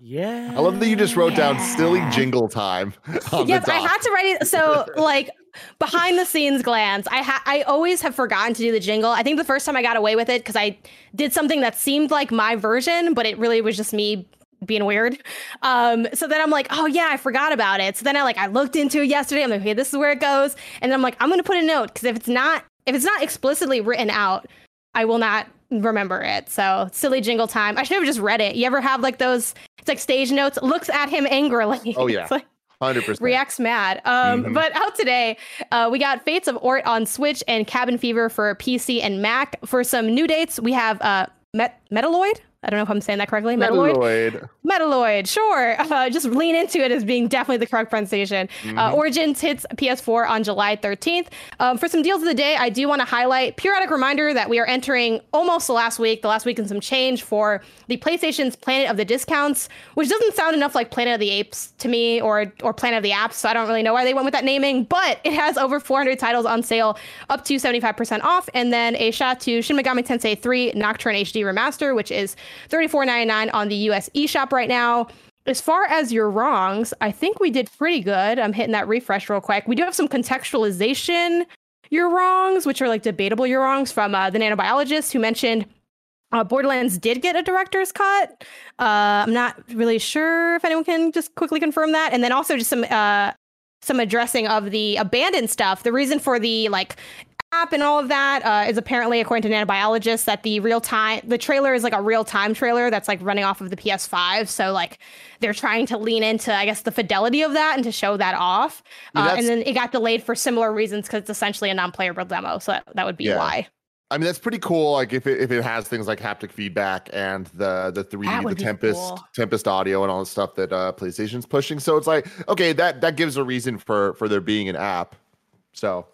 Yeah. I love that you just wrote yeah. down silly jingle time. Yes, I had to write it. So, like, behind the scenes glance, I ha- I always have forgotten to do the jingle. I think the first time I got away with it because I did something that seemed like my version, but it really was just me being weird. Um, so then I'm like, oh yeah, I forgot about it. So then I like I looked into it yesterday. I'm like, okay, this is where it goes, and then I'm like, I'm gonna put a note because if it's not if it's not explicitly written out, I will not remember it. So silly jingle time. I should have just read it. You ever have like those? It's like stage notes. Looks at him angrily. Oh, yeah. Like, Hundred percent. reacts mad. Um, Mhm. But out today, uh, we got Fates of Ort on Switch and Cabin Fever for PC and Mac. For some new dates, we have uh, Met- Metaloid. I don't know if I'm saying that correctly. Metaloid. Metalloid. Metaloid, sure. Uh, just lean into it as being definitely the correct pronunciation. Uh, Mhm. Origins hits PS4 on July 13th. Um, for some deals of the day, I do want to highlight periodic reminder that we are entering almost the last week, the last week and some change for the PlayStation's Planet of the Discounts, which doesn't sound enough like Planet of the Apes to me or or Planet of the Apps, so I don't really know why they went with that naming, but it has over 400 titles on sale, up to 75% off, and then a shot to Shin Megami Tensei 3 Nocturne HD Remaster, which is $34.99 on the US eShop right now. As far as your wrongs, I think we did pretty good. I'm hitting that refresh real quick. We do have some contextualization your wrongs, which are like debatable your wrongs from uh, the nanobiologist who mentioned uh, Borderlands did get a director's cut. Uh, I'm not really sure if anyone can just quickly confirm that. And then also just some uh, some addressing of the abandoned stuff. The reason for the like app and all of that uh, is apparently, according to nanobiologists, that the real time the trailer is like a real time trailer that's like running off of the PS5. So like they're trying to lean into, I guess, the fidelity of that and to show that off. Uh, and then it got delayed for similar reasons because it's essentially a non-playable demo. So that, that would be Yeah. why. I mean, that's pretty cool. Like if it, if it has things like haptic feedback and the the 3D, the Tempest, cool. Tempest audio, and all the stuff that uh, PlayStation's pushing. So it's like, okay, that that gives a reason for for there being an app. So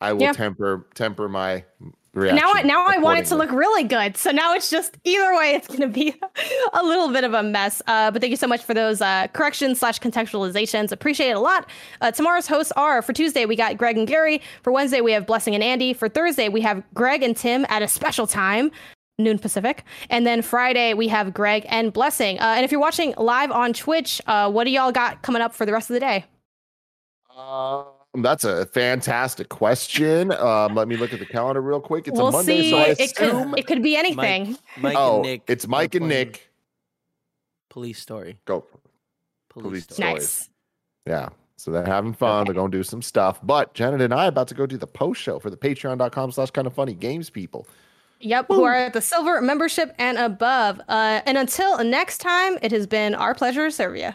I will Yeah. temper temper my reaction. Now, I now I want it to look really good. So now it's just either way, it's going to be a little bit of a mess. Uh, but thank you so much for those uh, corrections slash contextualizations. Appreciate it a lot. Uh, tomorrow's hosts are for Tuesday we got Greg and Gary. For Wednesday we have Blessing and Andy. For Thursday we have Greg and Tim at a special time. Noon Pacific, and then Friday we have Greg and Blessing. Uh, and if you're watching live on Twitch, uh, what do y'all got coming up for the rest of the day? Um, that's a fantastic question. Um, let me look at the calendar real quick. It's we'll a Monday, see. so I it assume. could it could be anything. Mike oh, and Nick. it's Mike and Nick. Police story. Go. Police, Police story. story. Nice. Yeah. So they're having fun. They're going to do some stuff. But Janet and I are about to go do the post show for the patreon.com slash kind of funny games people. Yep, who are at the silver membership and above. Uh, and until next time, it has been our pleasure to serve you.